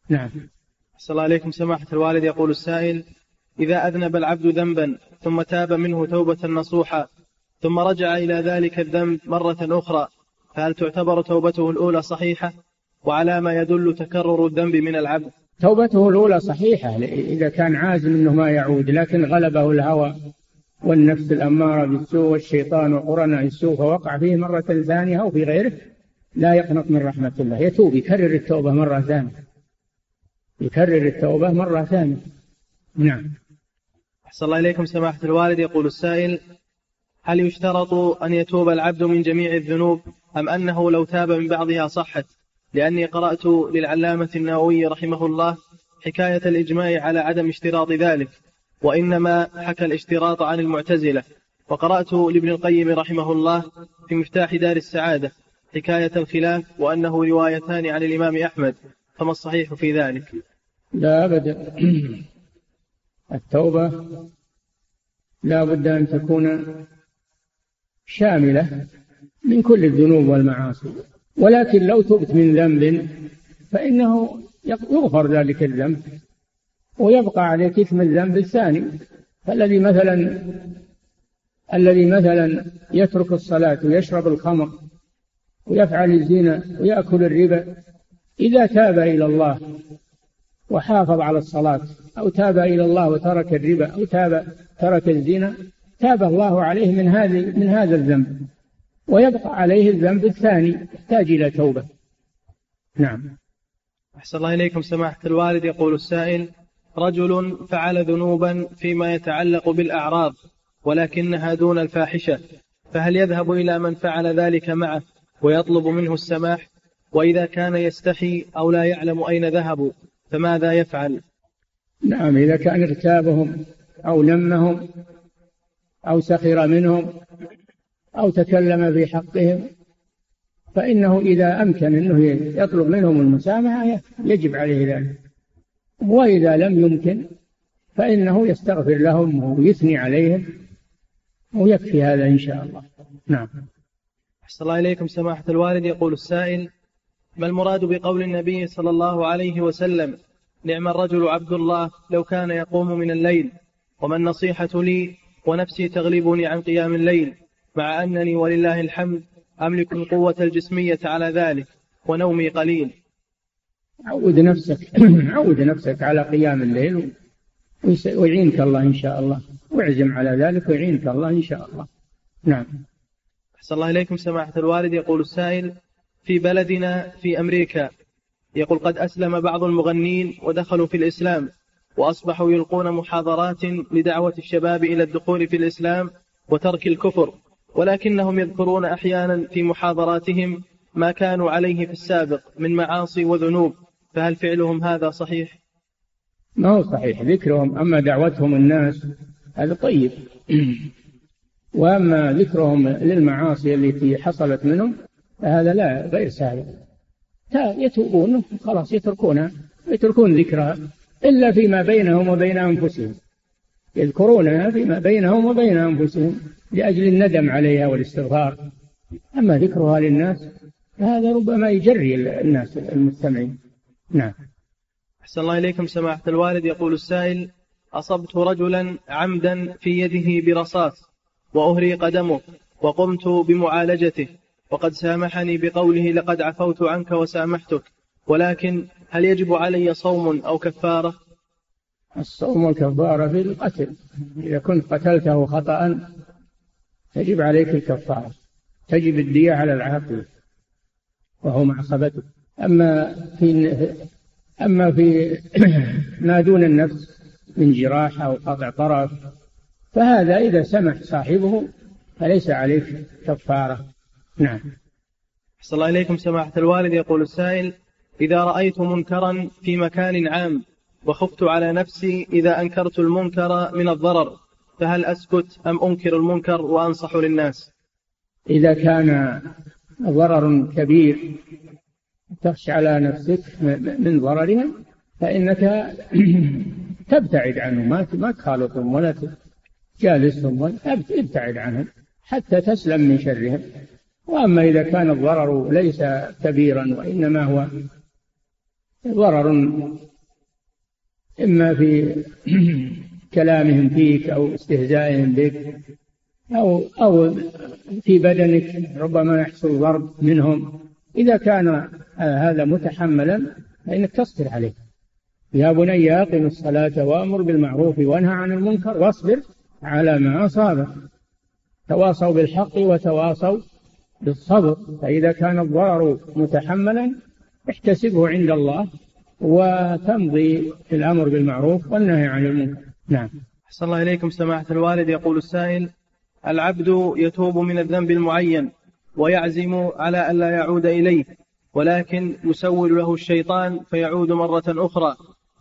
نعم. صلى الله عليكم. سماحة الوالد يقول السائل إذا أذنب العبد ذنبا ثم تاب منه توبة نصوحا ثم رجع إلى ذلك الذنب مرة أخرى فهل تعتبر توبته الأولى صحيحة؟ وعلى ما يدل تكرر الذنب من العبد. توبته الأولى صحيحة إذا كان عازم أنه ما يعود لكن غلبه الهوى والنفس الأمارة بالسوء والشيطان وقرناء السوء فوقع فيه مرة ثانية أو في غيره لا يقنط من رحمة الله. يتوب يكرر التوبة مرة ثانية. يكرر التوبة مرة ثانية. نعم. أحسن الله إليكم سماحة الوالد. يقول السائل هل يشترط أن يتوب العبد من جميع الذنوب أم أنه لو تاب من بعضها صحت؟ لأني قرأت للعلامة النووي رحمه الله حكاية الإجماع على عدم اشتراط ذلك وإنما حكى الاشتراط عن المعتزلة. وقرأت لابن القيم رحمه الله في مفتاح دار السعادة حكاية الخلاف وأنه روايتان عن الإمام أحمد فما الصحيح في ذلك؟ لا أبدا التوبة لا بد أن تكون شاملة من كل الذنوب والمعاصي. ولكن لو تبت من ذنب فإنه يغفر ذلك الذنب ويبقى عليك إثم الذنب الثاني. فالذي مثلا الذي مثلا يترك الصلاة ويشرب الخمر ويفعل الزنا ويأكل الربا إذا تاب إلى الله وحافظ على الصلاة أو تاب إلى الله وترك الربا أو تاب ترك الزنا تاب الله عليه من هذه من هذا الذنب. ويبقى عليه الذنب الثاني يحتاج إلى توبة. نعم. أحسن الله إليكم سماحة الوالد. يقول السائل رجل فعل ذنوبا فيما يتعلق بالأعراض ولكنها دون الفاحشة فهل يذهب إلى من فعل ذلك معه ويطلب منه السماح؟ وإذا كان يستحي أو لا يعلم أين ذهبوا فماذا يفعل؟ نعم إذا كان ارتابهم أو لمهم أو سخر منهم أو تكلم في حقهم فإنه إذا أمكن أنه يطلب منهم المسامحة يجب عليه ذلك. وإذا لم يمكن فإنه يستغفر لهم ويثني عليهم ويكفي هذا إن شاء الله. نعم. أحسن الله إليكم سماحة الوالد. يقول السائل ما المراد بقول النبي صلى الله عليه وسلم نعم الرجل عبد الله لو كان يقوم من الليل وما النصيحة لي ونفسي تغلبني عن قيام الليل؟ مع أنني ولله الحمد أملك القوة الجسمية على ذلك ونومي قليل. عود نفسك عود نفسك على قيام الليل ويعينك الله إن شاء الله. واعزم على ذلك ويعينك الله إن شاء الله. نعم. أحسن الله إليكم سماحة الوالد. يقول السائل في بلدنا في أمريكا يقول قد أسلم بعض المغنين ودخلوا في الإسلام وأصبحوا يلقون محاضرات لدعوة الشباب إلى الدخول في الإسلام وترك الكفر. ولكنهم يذكرون أحيانا في محاضراتهم ما كانوا عليه في السابق من معاصي وذنوب فهل فعلهم هذا صحيح؟ ما هو صحيح ذكرهم أما دعوتهم الناس هذا طيب. وأما ذكرهم للمعاصي التي حصلت منهم فهذا لا غير سابق. يتوبون خلاص يتركونها يتركون ذكرها إلا فيما بينهم وبين أنفسهم. يذكرونها فيما بينهم وبين أنفسهم لأجل الندم عليها والاستغفار. أما ذكرها للناس فهذا ربما يجري الناس المستمعين. نعم. أحسن الله إليكم سماحة الوالد. يقول السائل أصبت رجلا عمدا في يده برصاص وأهري قدمه وقمت بمعالجته وقد سامحني بقوله لقد عفوت عنك وسامحتك ولكن هل يجب علي صوم أو كفارة؟ الصوم والكفارة في القتل. إذا كنت قتلته خطأ يجب عليك الكفارة. تجب الدية على العاقل وهو معصبته أما في أما في ما دون النفس من جراح أو قطع طرف فهذا إذا سمح صاحبه فليس عليك كفارة. نعم. صلى الله إليكم سماحة الوالد. يقول السائل إذا رأيت منكرا في مكان عام وخفت على نفسي إذا أنكرت المنكر من الضرر فهل أسكت أم أنكر المنكر وأنصح للناس؟ إذا كان ضرر كبير تخشى على نفسك من ضررهم فإنك تبتعد عنهم ما ما تخالطهم ولا تجالسهم ولا ابتعد عنهم حتى تسلم من شرهم. وأما إذا كان الضرر ليس كبيرا وإنما هو ضرر إما في كلامهم فيك أو استهزائهم بك أو أو في بدنك ربما يحصل ضرب منهم. إذا كان هذا متحملا فإنك تصبر عليه. يا بني أقم الصلاة وأمر بالمعروف وانهى عن المنكر واصبر على ما أصابك. تواصوا بالحق وتواصوا بالصبر. فإذا كان الضرر متحملا احتسبه عند الله. وتمضي في الأمر بالمعروف والنهي عن المنكر. نعم. أحسن الله إليكم سماحة الوالد. يقول السائل العبد يتوب من الذنب المعين ويعزم على ألا يعود إليه ولكن يسول له الشيطان فيعود مرة أخرى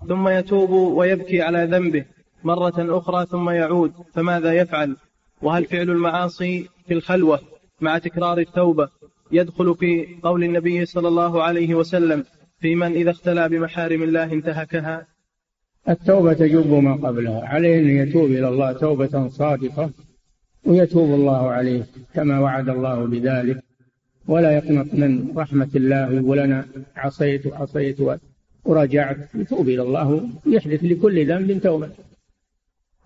ثم يتوب ويبكي على ذنبه مرة أخرى ثم يعود. فماذا يفعل؟ وهل فعل المعاصي في الخلوة مع تكرار التوبة يدخل في قول النبي صلى الله عليه وسلم في من إذا اختلى بمحارم الله انتهكها؟ التوبة تجب ما قبلها. عليه أن يتوب إلى الله توبة صادقة ويتوب الله عليه كما وعد الله بذلك. ولا يقنط من رحمة الله يقول أنا عصيت وعصيت ورجعت يتوب إلى الله يحدث لكل ذنب توبة.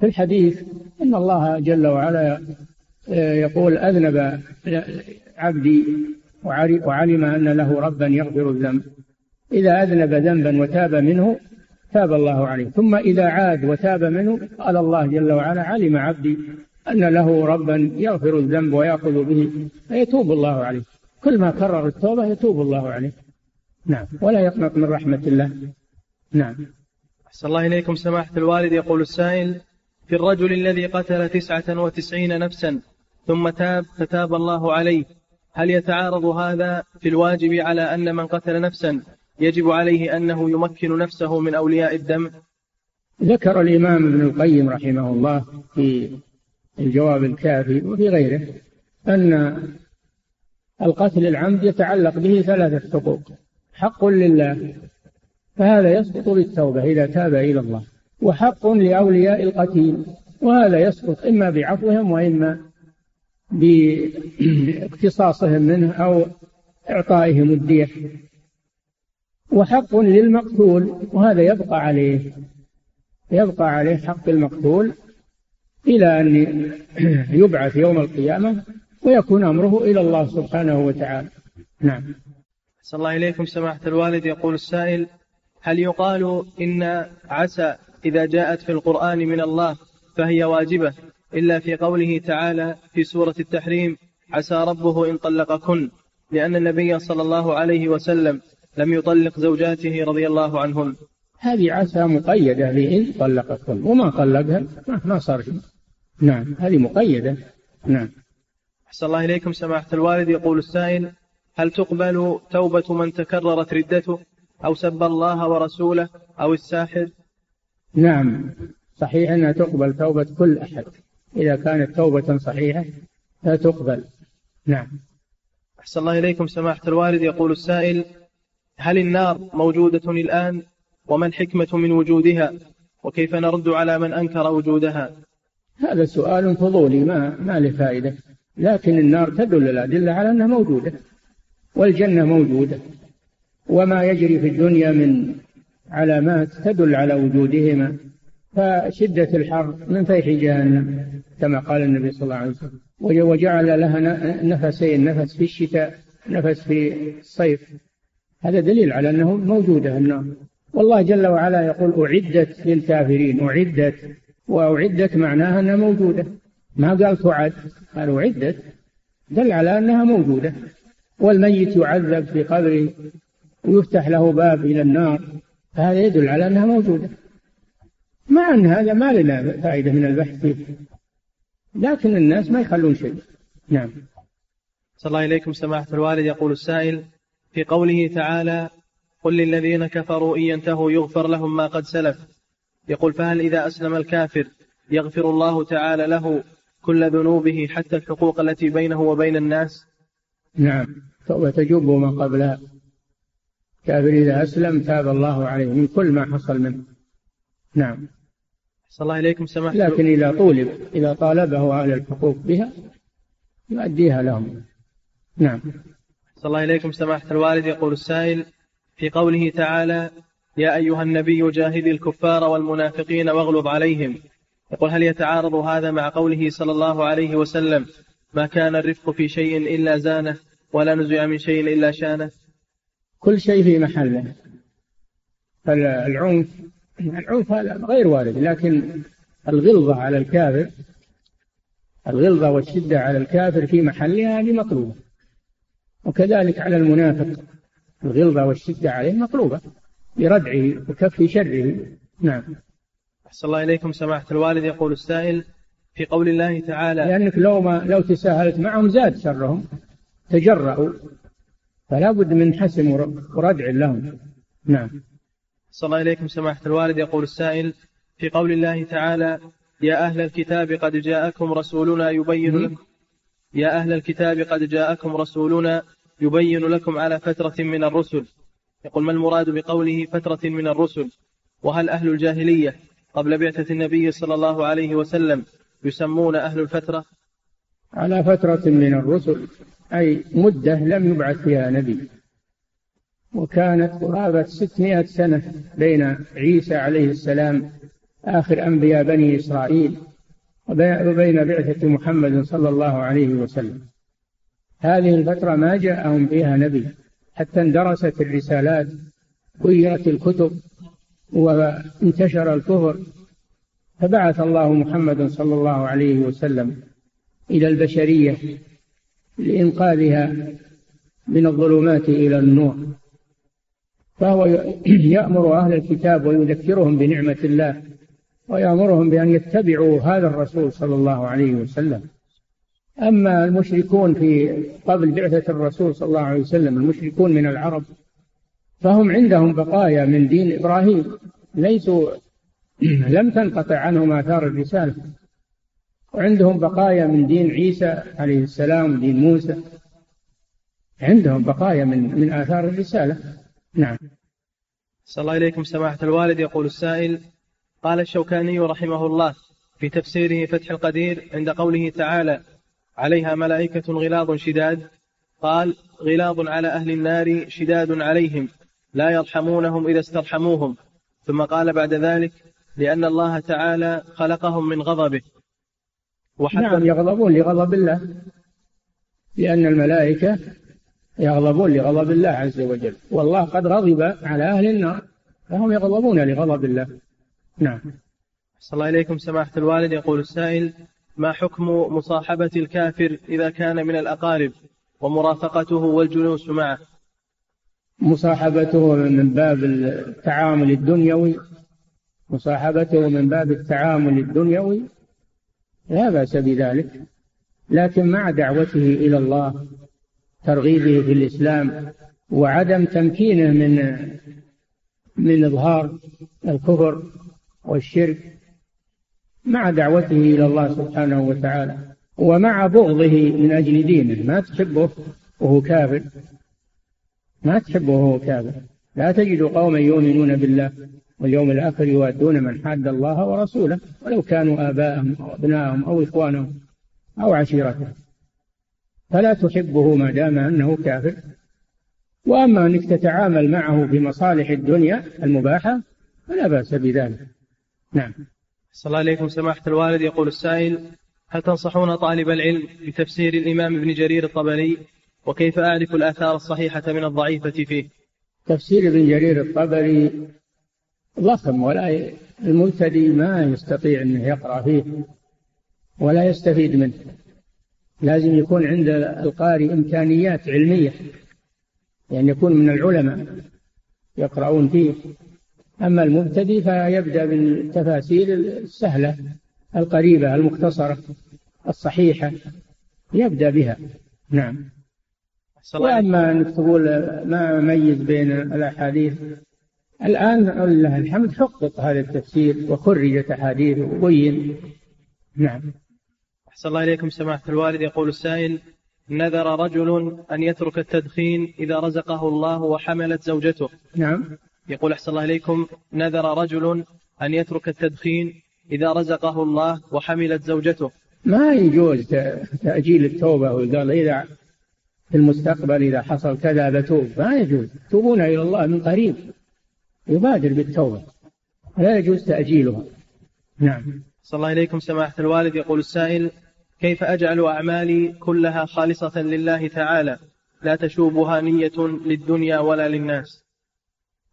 في الحديث أن الله جل وعلا آه، يقول أذنب عبدي وعلم أن له ربا يغفر الذنب. إذا أذنب ذنبا وتاب منه تاب الله عليه. ثم إذا عاد وتاب منه قال الله جل وعلا علم عبدي أن له ربا يغفر الذنب ويأخذ به فيتوب الله عليه. كل ما كرر التوبة يتوب الله عليه. نعم. ولا يقنط من رحمة الله. نعم. أحسن الله إليكم. سماحة الوالد يقول السائل في الرجل الذي قتل تسعة وتسعين نفسا ثم تاب فتاب الله عليه هل يتعارض هذا في الواجب على أن من قتل نفسا يجب عليه أنه يمكن نفسه من أولياء الدم؟ ذكر الإمام ابن القيم رحمه الله في الجواب الكافي وفي غيره أن القتل العمد يتعلق به ثلاثة حقوق. حق لله فهذا يسقط بالتوبة إذا تاب إلى الله وحق لأولياء القتيل وهذا يسقط إما بعفوهم وإما باقتصاصهم منه أو إعطائهم الدية وحق للمقتول وهذا يبقى عليه. يبقى عليه حق المقتول إلى أن يبعث يوم القيامة ويكون أمره إلى الله سبحانه وتعالى. نعم. صلى الله إليكم سماحة الوالد. يقول السائل هل يقال إن عسى إذا جاءت في القرآن من الله فهي واجبة؟ إلا في قوله تعالى في سورة التحريم عسى ربه إن طلقكن لأن النبي صلى الله عليه وسلم لم يطلق زوجاته رضي الله عنهن هذه عسى مقيدة بإن طلقتهن وما طلقها؟ ما صار شيء. نعم هذه مقيدة. نعم. أحسن الله إليكم. سماحة الوالد يقول السائل هل تقبل توبة من تكررت ردته أو سب الله ورسوله أو الساحر؟ نعم صحيح أنها تقبل توبة كل أحد. إذا كانت توبة صحيحة لا تقبل. نعم. أحسن الله إليكم. سماحة الوالد يقول السائل هل النار موجودة الآن؟ وما الحكمة من وجودها؟ وكيف نرد على من أنكر وجودها؟ هذا سؤال فضولي ما ما له فائدة. لكن النار تدل الأدلة على أنها موجودة والجنة موجودة وما يجري في الدنيا من علامات تدل على وجودهما. فشدة الحر من فيح جهنم كما قال النبي صلى الله عليه وسلم. وجعل لها نفسين نفس في الشتاء نفس في الصيف. هذا دليل على أنه موجودة النار والله جل وعلا يقول أعدت للكافرين أعدت وأعدت معناها أنها موجودة. ما قال تعد؟ قال أعدت. دل على أنها موجودة. والميت يعذب في قبره ويفتح له باب إلى النار. فهذا يدل على أنها موجودة. مع أن هذا ما لنا فائدة من البحث فيه. لكن الناس ما يخلون شيء. نعم. صلى الله إليكم سماحة الوالد. يقول السائل في قوله تعالى قل للذين كفروا إن ينتهوا يغفر لهم ما قد سلف. يقول فهل إذا أسلم الكافر يغفر الله تعالى له كل ذنوبه حتى الحقوق التي بينه وبين الناس؟ نعم. وتجوب ما قبلها كافر إذا أسلم تاب الله عليه من كل ما حصل منه. نعم. صلى الله إليكم. سماحة لكن إذا طولب إذا طالبه أهل الحقوق بها يؤديها لهم. نعم. صلى الله إليكم سماحة الوالد. يقول السائل في قوله تعالى يا أيها النبي جاهد الكفار والمنافقين واغلظ عليهم. يقول هل يتعارض هذا مع قوله صلى الله عليه وسلم ما كان الرفق في شيء إلا زانه ولا نزع من شيء إلا شانه كل شيء في محله. فالعنف العنف هذا غير وارد لكن الغلظة على الكافر الغلظة والشدة على الكافر في محلها هذه مطلوبة. وكذلك على المنافق. الغلظة والشدة عليه مطلوبة لردعه وكف شره نعم. أحسن الله إليكم. سماحة الوالد يقول السائل في قول الله تعالى لأنك لو ما لو تساهلت معهم زاد شرهم. تجرأوا. فلا بد من حسم وردع لهم. نعم. صلى الله إليكم. سماحة الوالد يقول السائل في قول الله تعالى يا أهل الكتاب قد جاءكم رسولنا يبين لكم يا أهل الكتاب قد جاءكم رسولنا يبين لكم على فترة من الرسل. يقول ما المراد بقوله فترة من الرسل؟ وهل أهل الجاهلية قبل بعثة النبي صلى الله عليه وسلم يسمون أهل الفترة؟ على فترة من الرسل أي مدة لم يبعث فيها نبي. وكانت قرابة ستمائة سنة بين عيسى عليه السلام آخر أنبياء بني إسرائيل. وبين بعثة محمد صلى الله عليه وسلم. هذه الفترة ما جاءهم فيها نبي. حتى اندرست الرسالات غيرت الكتب وانتشر الكفر. فبعث الله محمدا صلى الله عليه وسلم إلى البشرية لإنقاذها من الظلمات إلى النور. فهو يأمر أهل الكتاب ويذكرهم بنعمة الله. ويأمرهم بأن يتبعوا هذا الرسول صلى الله عليه وسلم. أما المشركون في قبل بعثة الرسول صلى الله عليه وسلم المشركون من العرب فهم عندهم بقايا من دين إبراهيم. ليسوا لم تنقطع عنهم آثار الرسالة. وعندهم بقايا من دين عيسى عليه السلام ودين موسى. عندهم بقايا من من آثار الرسالة. نعم. صلى الله إليكم سماحة الوالد. يقول السائل قال الشوكاني رحمه الله في تفسيره فتح القدير عند قوله تعالى عليها ملائكة غلاظ شداد قال غلاظ على أهل النار شداد عليهم لا يرحمونهم إذا استرحموهم ثم قال بعد ذلك لأن الله تعالى خلقهم من غضبه نعم يغضبون لغضب الله. لأن الملائكة يغضبون لغضب الله عز وجل. والله قد غضب على أهل النار فهم يغضبون لغضب الله. نعم. صلى الله إليكم سماحة الوالد. يقول السائل ما حكم مصاحبة الكافر إذا كان من الأقارب ومرافقته والجلوس معه؟ مصاحبته من باب التعامل الدنيوي مصاحبته من باب التعامل الدنيوي لا بأس بذلك. لكن مع دعوته إلى الله ترغيبه في الإسلام وعدم تمكينه من من إظهار الكفر والشرك مع دعوته إلى الله سبحانه وتعالى ومع بغضه من أجل دينه. ما تحبه وهو كافر. ما تحبه وهو كافر. لا تجد قوما يؤمنون بالله واليوم الآخر يوادون من حاد الله ورسوله ولو كانوا آباءهم أو أبناءهم أو إخوانهم أو عشيرتهم. فلا تحبه ما دام أنه كافر. وأما أنك تتعامل معه بمصالح الدنيا المباحة فلا بأس بذلك. نعم. صلى الله عليكم سماحة الوالد. يقول السائل هل تنصحون طالب العلم بتفسير الإمام ابن جرير الطبري؟ وكيف أعرف الآثار الصحيحة من الضعيفة فيه؟ تفسير ابن جرير الطبري ضخم ولا المبتدئ ما يستطيع أنه يقرأ فيه ولا يستفيد منه. لازم يكون عند القارئ إمكانيات علمية يعني يكون من العلماء يقرؤون فيه. أما المبتدئ فيبدأ بالتفاسير السهلة القريبة المختصرة الصحيحة يبدأ بها. نعم. وأما أنك تقول ما أميز بين الأحاديث الآن لله الحمد حقق هذا التفسير وخرجت أحاديث وبين. نعم. أحسن الله إليكم سماحة الوالد. يقول السائل نذر رجل أن يترك التدخين إذا رزقه الله وحملت زوجته. نعم. يقول أحسن الله إليكم نذر رجل أن يترك التدخين إذا رزقه الله وحملت زوجته. ما يجوز تأجيل التوبة وقال إذا في المستقبل إذا حصل كذا بتوب. ما يجوز. توبون إلى الله من قريب. يبادر بالتوبة. لا يجوز تأجيلها. نعم. صلى الله إليكم سماحة الوالد. يقول السائل كيف أجعل أعمالي كلها خالصة لله تعالى؟ لا تشوبها نية للدنيا ولا للناس.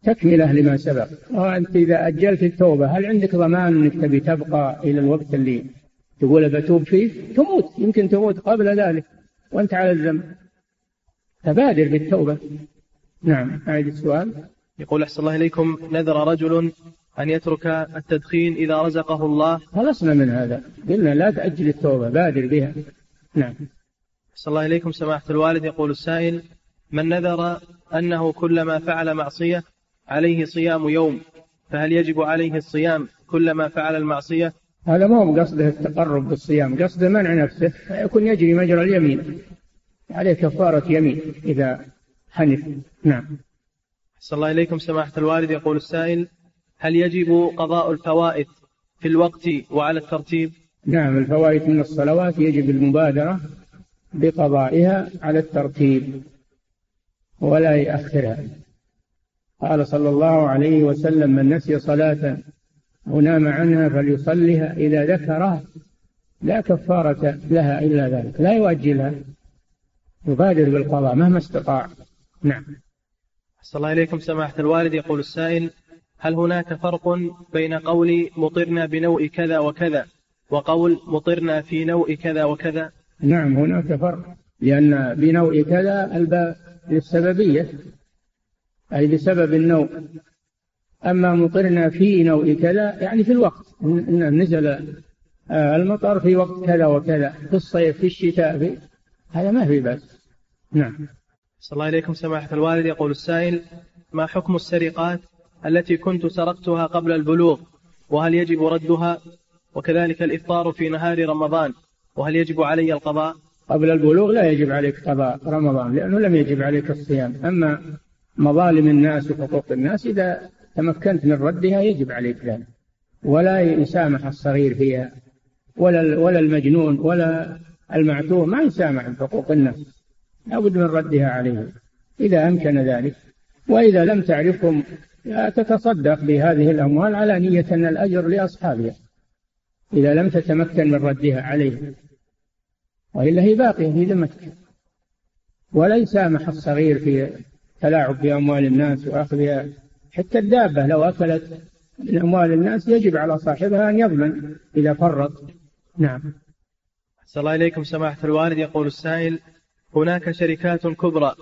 تكملة لما سبق. وأنت إذا أجلت التوبة هل عندك ضمان أنك تبي تبقى إلى الوقت اللي تقول بتوب فيه؟ تموت يمكن تموت قبل ذلك وأنت على الذنب. فبادر بالتوبة. نعم أعيد السؤال. يقول أحسن الله إليكم نذر رجل أن يترك التدخين إذا رزقه الله. خلصنا من هذا. قلنا لا تأجل التوبة بادر بها. نعم. أحسن الله إليكم سماحة الوالد. يقول السائل من نذر أنه كلما فعل معصية عليه صيام يوم فهل يجب عليه الصيام كلما فعل المعصية؟ هذا ما هو قصده التقرب بالصيام قصده منع نفسه يكون يجري مجرى اليمين عليه كفارة يمين إذا حنف. نعم. صلى الله إليكم سماحة الوالد. يقول السائل هل يجب قضاء الفوائد في الوقت وعلى الترتيب؟ نعم الفوائد من الصلوات يجب المبادرة بقضائها على الترتيب ولا يأخرها قال صلى الله عليه وسلم من نسي صلاة أو نام عنها فليصلها إذا ذكرها لا كفارة لها إلا ذلك لا يؤجلها يبادر بالقضاء مهما استطاع. نعم. أحسن الله إليكم. سماحة الوالد يقول السائل هل هناك فرق بين قول مطرنا بنوء كذا وكذا وقول مطرنا في نوء كذا وكذا؟ نعم هناك فرق لأن بنوء كذا الباء للسببية. أي بسبب النوء أما مطرنا في نوء كذا يعني في الوقت. إن نزل آه، المطر في وقت كذا وكذا في الصيف في الشتاء في هذا ما في بأس. نعم. صلى الله عليكم سماحة الوالد. يقول السائل ما حكم السرقات التي كنت سرقتها قبل البلوغ؟ وهل يجب ردها؟ وكذلك الإفطار في نهار رمضان. وهل يجب علي القضاء؟ قبل البلوغ لا يجب عليك قضاء رمضان لأنه لم يجب عليك الصيام. أما مظالم الناس وحقوق الناس إذا تمكنت من ردها يجب عليك ذلك. ولا يسامح الصغير فيها ولا ولا المجنون ولا المعتوه ما يسامح بحقوق الناس. لابد من ردها عليه إذا أمكن ذلك. وإذا لم تعرفهم تتصدق بهذه الأموال على نية أن الأجر لأصحابها. إذا لم تتمكن من ردها عليه وإلا هي باقية في ذمتك. ولا يسامح الصغير في تلاعب بأموال الناس وأخذها. حتى الدابة لو أكلت من أموال الناس يجب على صاحبها أن يضمن إذا فرط. نعم. صلى الله إليكم سماحة الوالد. يقول السائل هناك شركات كبرى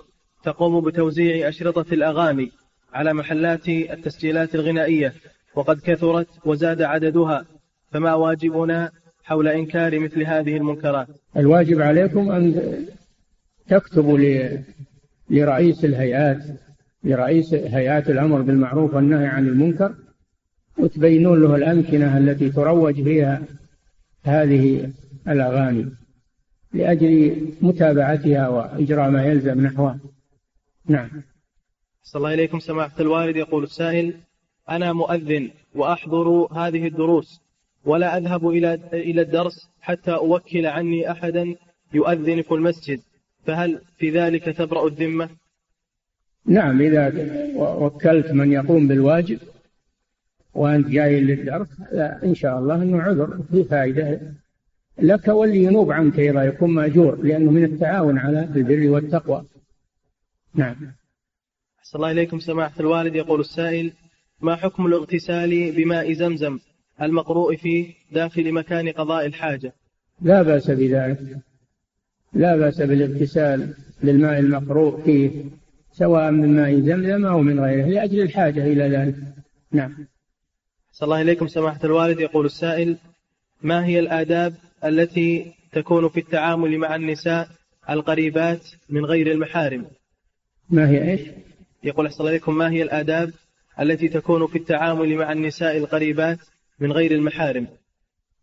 تقوم بتوزيع أشرطة الأغاني على محلات التسجيلات الغنائية وقد كثرت وزاد عددها فما واجبنا حول إنكار مثل هذه المنكرات؟ الواجب عليكم أن تكتبوا لرئيس الهيئات لرئيس هيئات الأمر بالمعروف والنهي عن المنكر وتبينون له الأمكنة التي تروج فيها هذه الأغاني لأجل متابعتها وإجراء ما يلزم نحوها. نعم. صلى الله إليكم. سماحة الوالد يقول السائل أنا مؤذن وأحضر هذه الدروس ولا أذهب إلى إلى الدرس حتى أوكل عني أحدا يؤذن في المسجد. فهل في ذلك تبرأ الذمة؟ نعم إذا وكلت من يقوم بالواجب وأنت جاي للدرس لا إن شاء الله أنه عذر في فائدة. لك واللي ينوب عنك أيضا يكون مأجور لأنه من التعاون على البر والتقوى. نعم. أحسن الله إليكم سماحة الوالد. يقول السائل ما حكم الاغتسال بماء زمزم المقروء فيه داخل مكان قضاء الحاجة؟ لا بأس بذلك. لا بأس بالاغتسال للماء المقروء فيه سواء من ماء زمزم أو من غيره لأجل الحاجة إلى ذلك. نعم. صلى الله إليكم سماحة الوالد. يقول السائل ما هي الآداب التي تكون في التعامل مع النساء القريبات من غير المحارم؟ ما هي إيش؟ يقول أحسن الله إليكم ما هي الآداب التي تكون في التعامل مع النساء القريبات من غير المحارم؟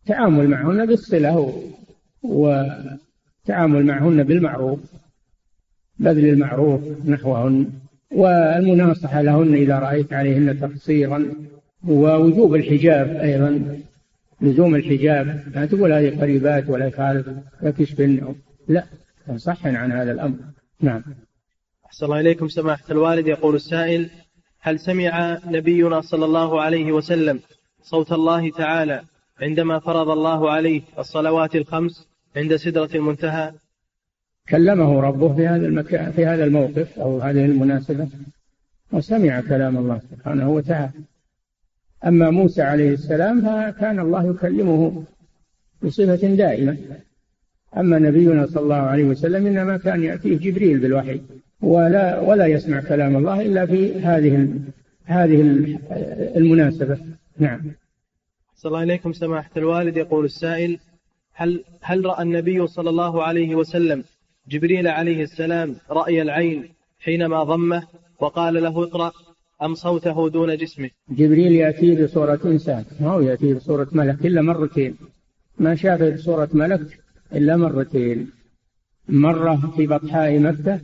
تعامل معهن بالصلة وتعامل معهن بالمعروف بذل المعروف نحوهن والمناصحة لهن إذا رأيت عليهن تقصيرا ووجوب الحجاب أيضا لزوم الحجاب لا تقول هذه قريبات ولا يخالف لا تشبهن لا تنصحن عن هذا الأمر. نعم. أحسن الله إليكم سماحة الوالد. يقول السائل هل سمع نبينا صلى الله عليه وسلم صوت الله تعالى عندما فرض الله عليه الصلوات الخمس؟ عند سدرة المنتهى. كلمه ربه في هذا المكان في هذا الموقف أو هذه المناسبة وسمع كلام الله سبحانه وتعالى. أما موسى عليه السلام فكان الله يكلمه بصفة دائمة. أما نبينا صلى الله عليه وسلم إنما كان يأتيه جبريل بالوحي ولا ولا يسمع كلام الله إلا في هذه هذه المناسبة. نعم. صلى الله عليكم سماحة الوالد. يقول السائل هل هل رأى النبي صلى الله عليه وسلم جبريل عليه السلام رأي العين حينما ضمه وقال له اقرأ أم صوته دون جسمه؟ جبريل يأتي بصورة إنسان ما هو يأتي بصورة ملك إلا مرتين. ما شاف بصورة ملك إلا مرتين. مرة في بطحاء مكة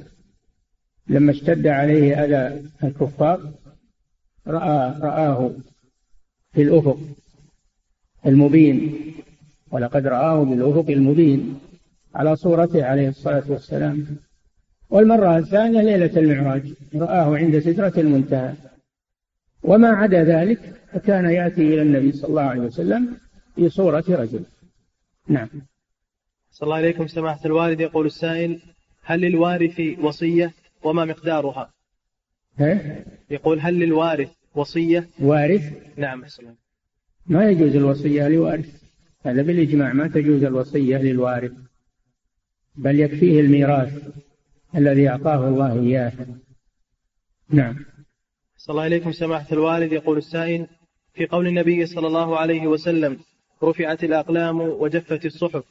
لما اشتد عليه أذى الكفار رأى رآه في الأفق المبين. ولقد رآه بالأفق المبين على صورته عليه الصلاة والسلام. والمرة الثانية ليلة المعراج رآه عند سدرة المنتهى. وما عدا ذلك فكان يأتي إلى النبي صلى الله عليه وسلم في صورة رجل. نعم. صلى الله عليكم سماحة الوالد. يقول السائل هل للوارث وصية وما مقدارها؟ يقول هل للوارث وصية؟ وارث؟ نعم ما يجوز الوصية لوارث. هذا بالإجماع ما تجوز الوصية للوارث بل يكفيه الميراث الذي أعطاه الله إياه. نعم. صلى الله عليكم سماحة الوالد. يقول السائل في قول النبي صلى الله عليه وسلم رفعت الأقلام وجفت الصحف.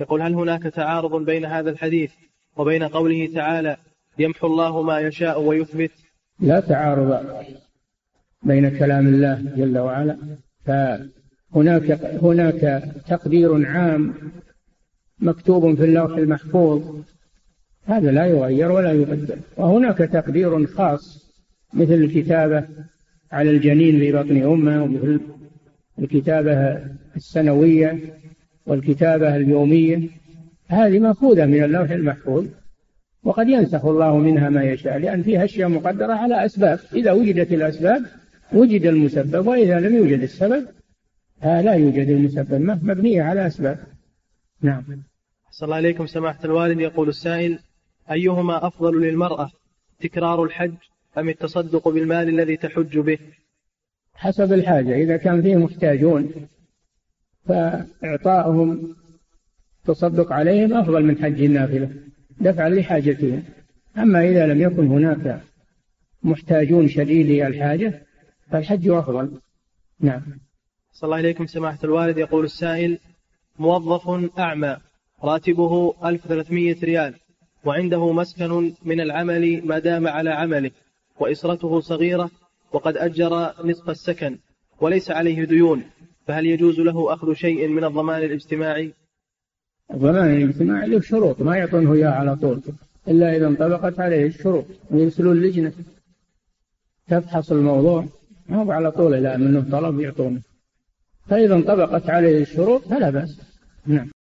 يقول هل هناك تعارض بين هذا الحديث وبين قوله تعالى يمحو الله ما يشاء ويثبت؟ لا تعارض بين كلام الله جل وعلا. فهناك هناك تقدير عام مكتوب في اللوح المحفوظ. هذا لا يغير ولا يبدل. وهناك تقدير خاص مثل الكتابة على الجنين في بطن أمة ومثل الكتابة السنوية والكتابة اليومية. هذه مأخوذة من اللوح المحفوظ وقد ينسخ الله منها ما يشاء لأن فيها أشياء مقدرة على أسباب. إذا وجدت الأسباب وجد المسبب وإذا لم يوجد السبب لا يوجد المسبب. مبنية على أسباب. نعم. صلى الله عليكم سماحة الوالد. يقول السائل أيهما أفضل للمرأة تكرار الحج أم التصدق بالمال الذي تحج به؟ حسب الحاجة. إذا كان فيه محتاجون فإعطاؤهم تصدق عليهم أفضل من حج النافلة. دفعا لحاجتهم. أما إذا لم يكن هناك محتاجون شديدي الحاجة فالحج أفضل. نعم. صلى الله إليكم سماحة الوالد. يقول السائل موظف أعمى راتبه 1300 ريال وعنده مسكن من العمل ما دام على عمله وإسرته صغيرة وقد أجر نصف السكن وليس عليه ديون فهل يجوز له أخذ شيء من الضمان الاجتماعي؟ الضمان الاجتماعي له شروط ما يعطونه إياه على طول إلا إذا انطبقت عليه الشروط ويرسلون لجنة. تفحص الموضوع ما على طول إلا منه طلب يعطونه. فإذا انطبقت عليه الشروط فلا بأس. نعم.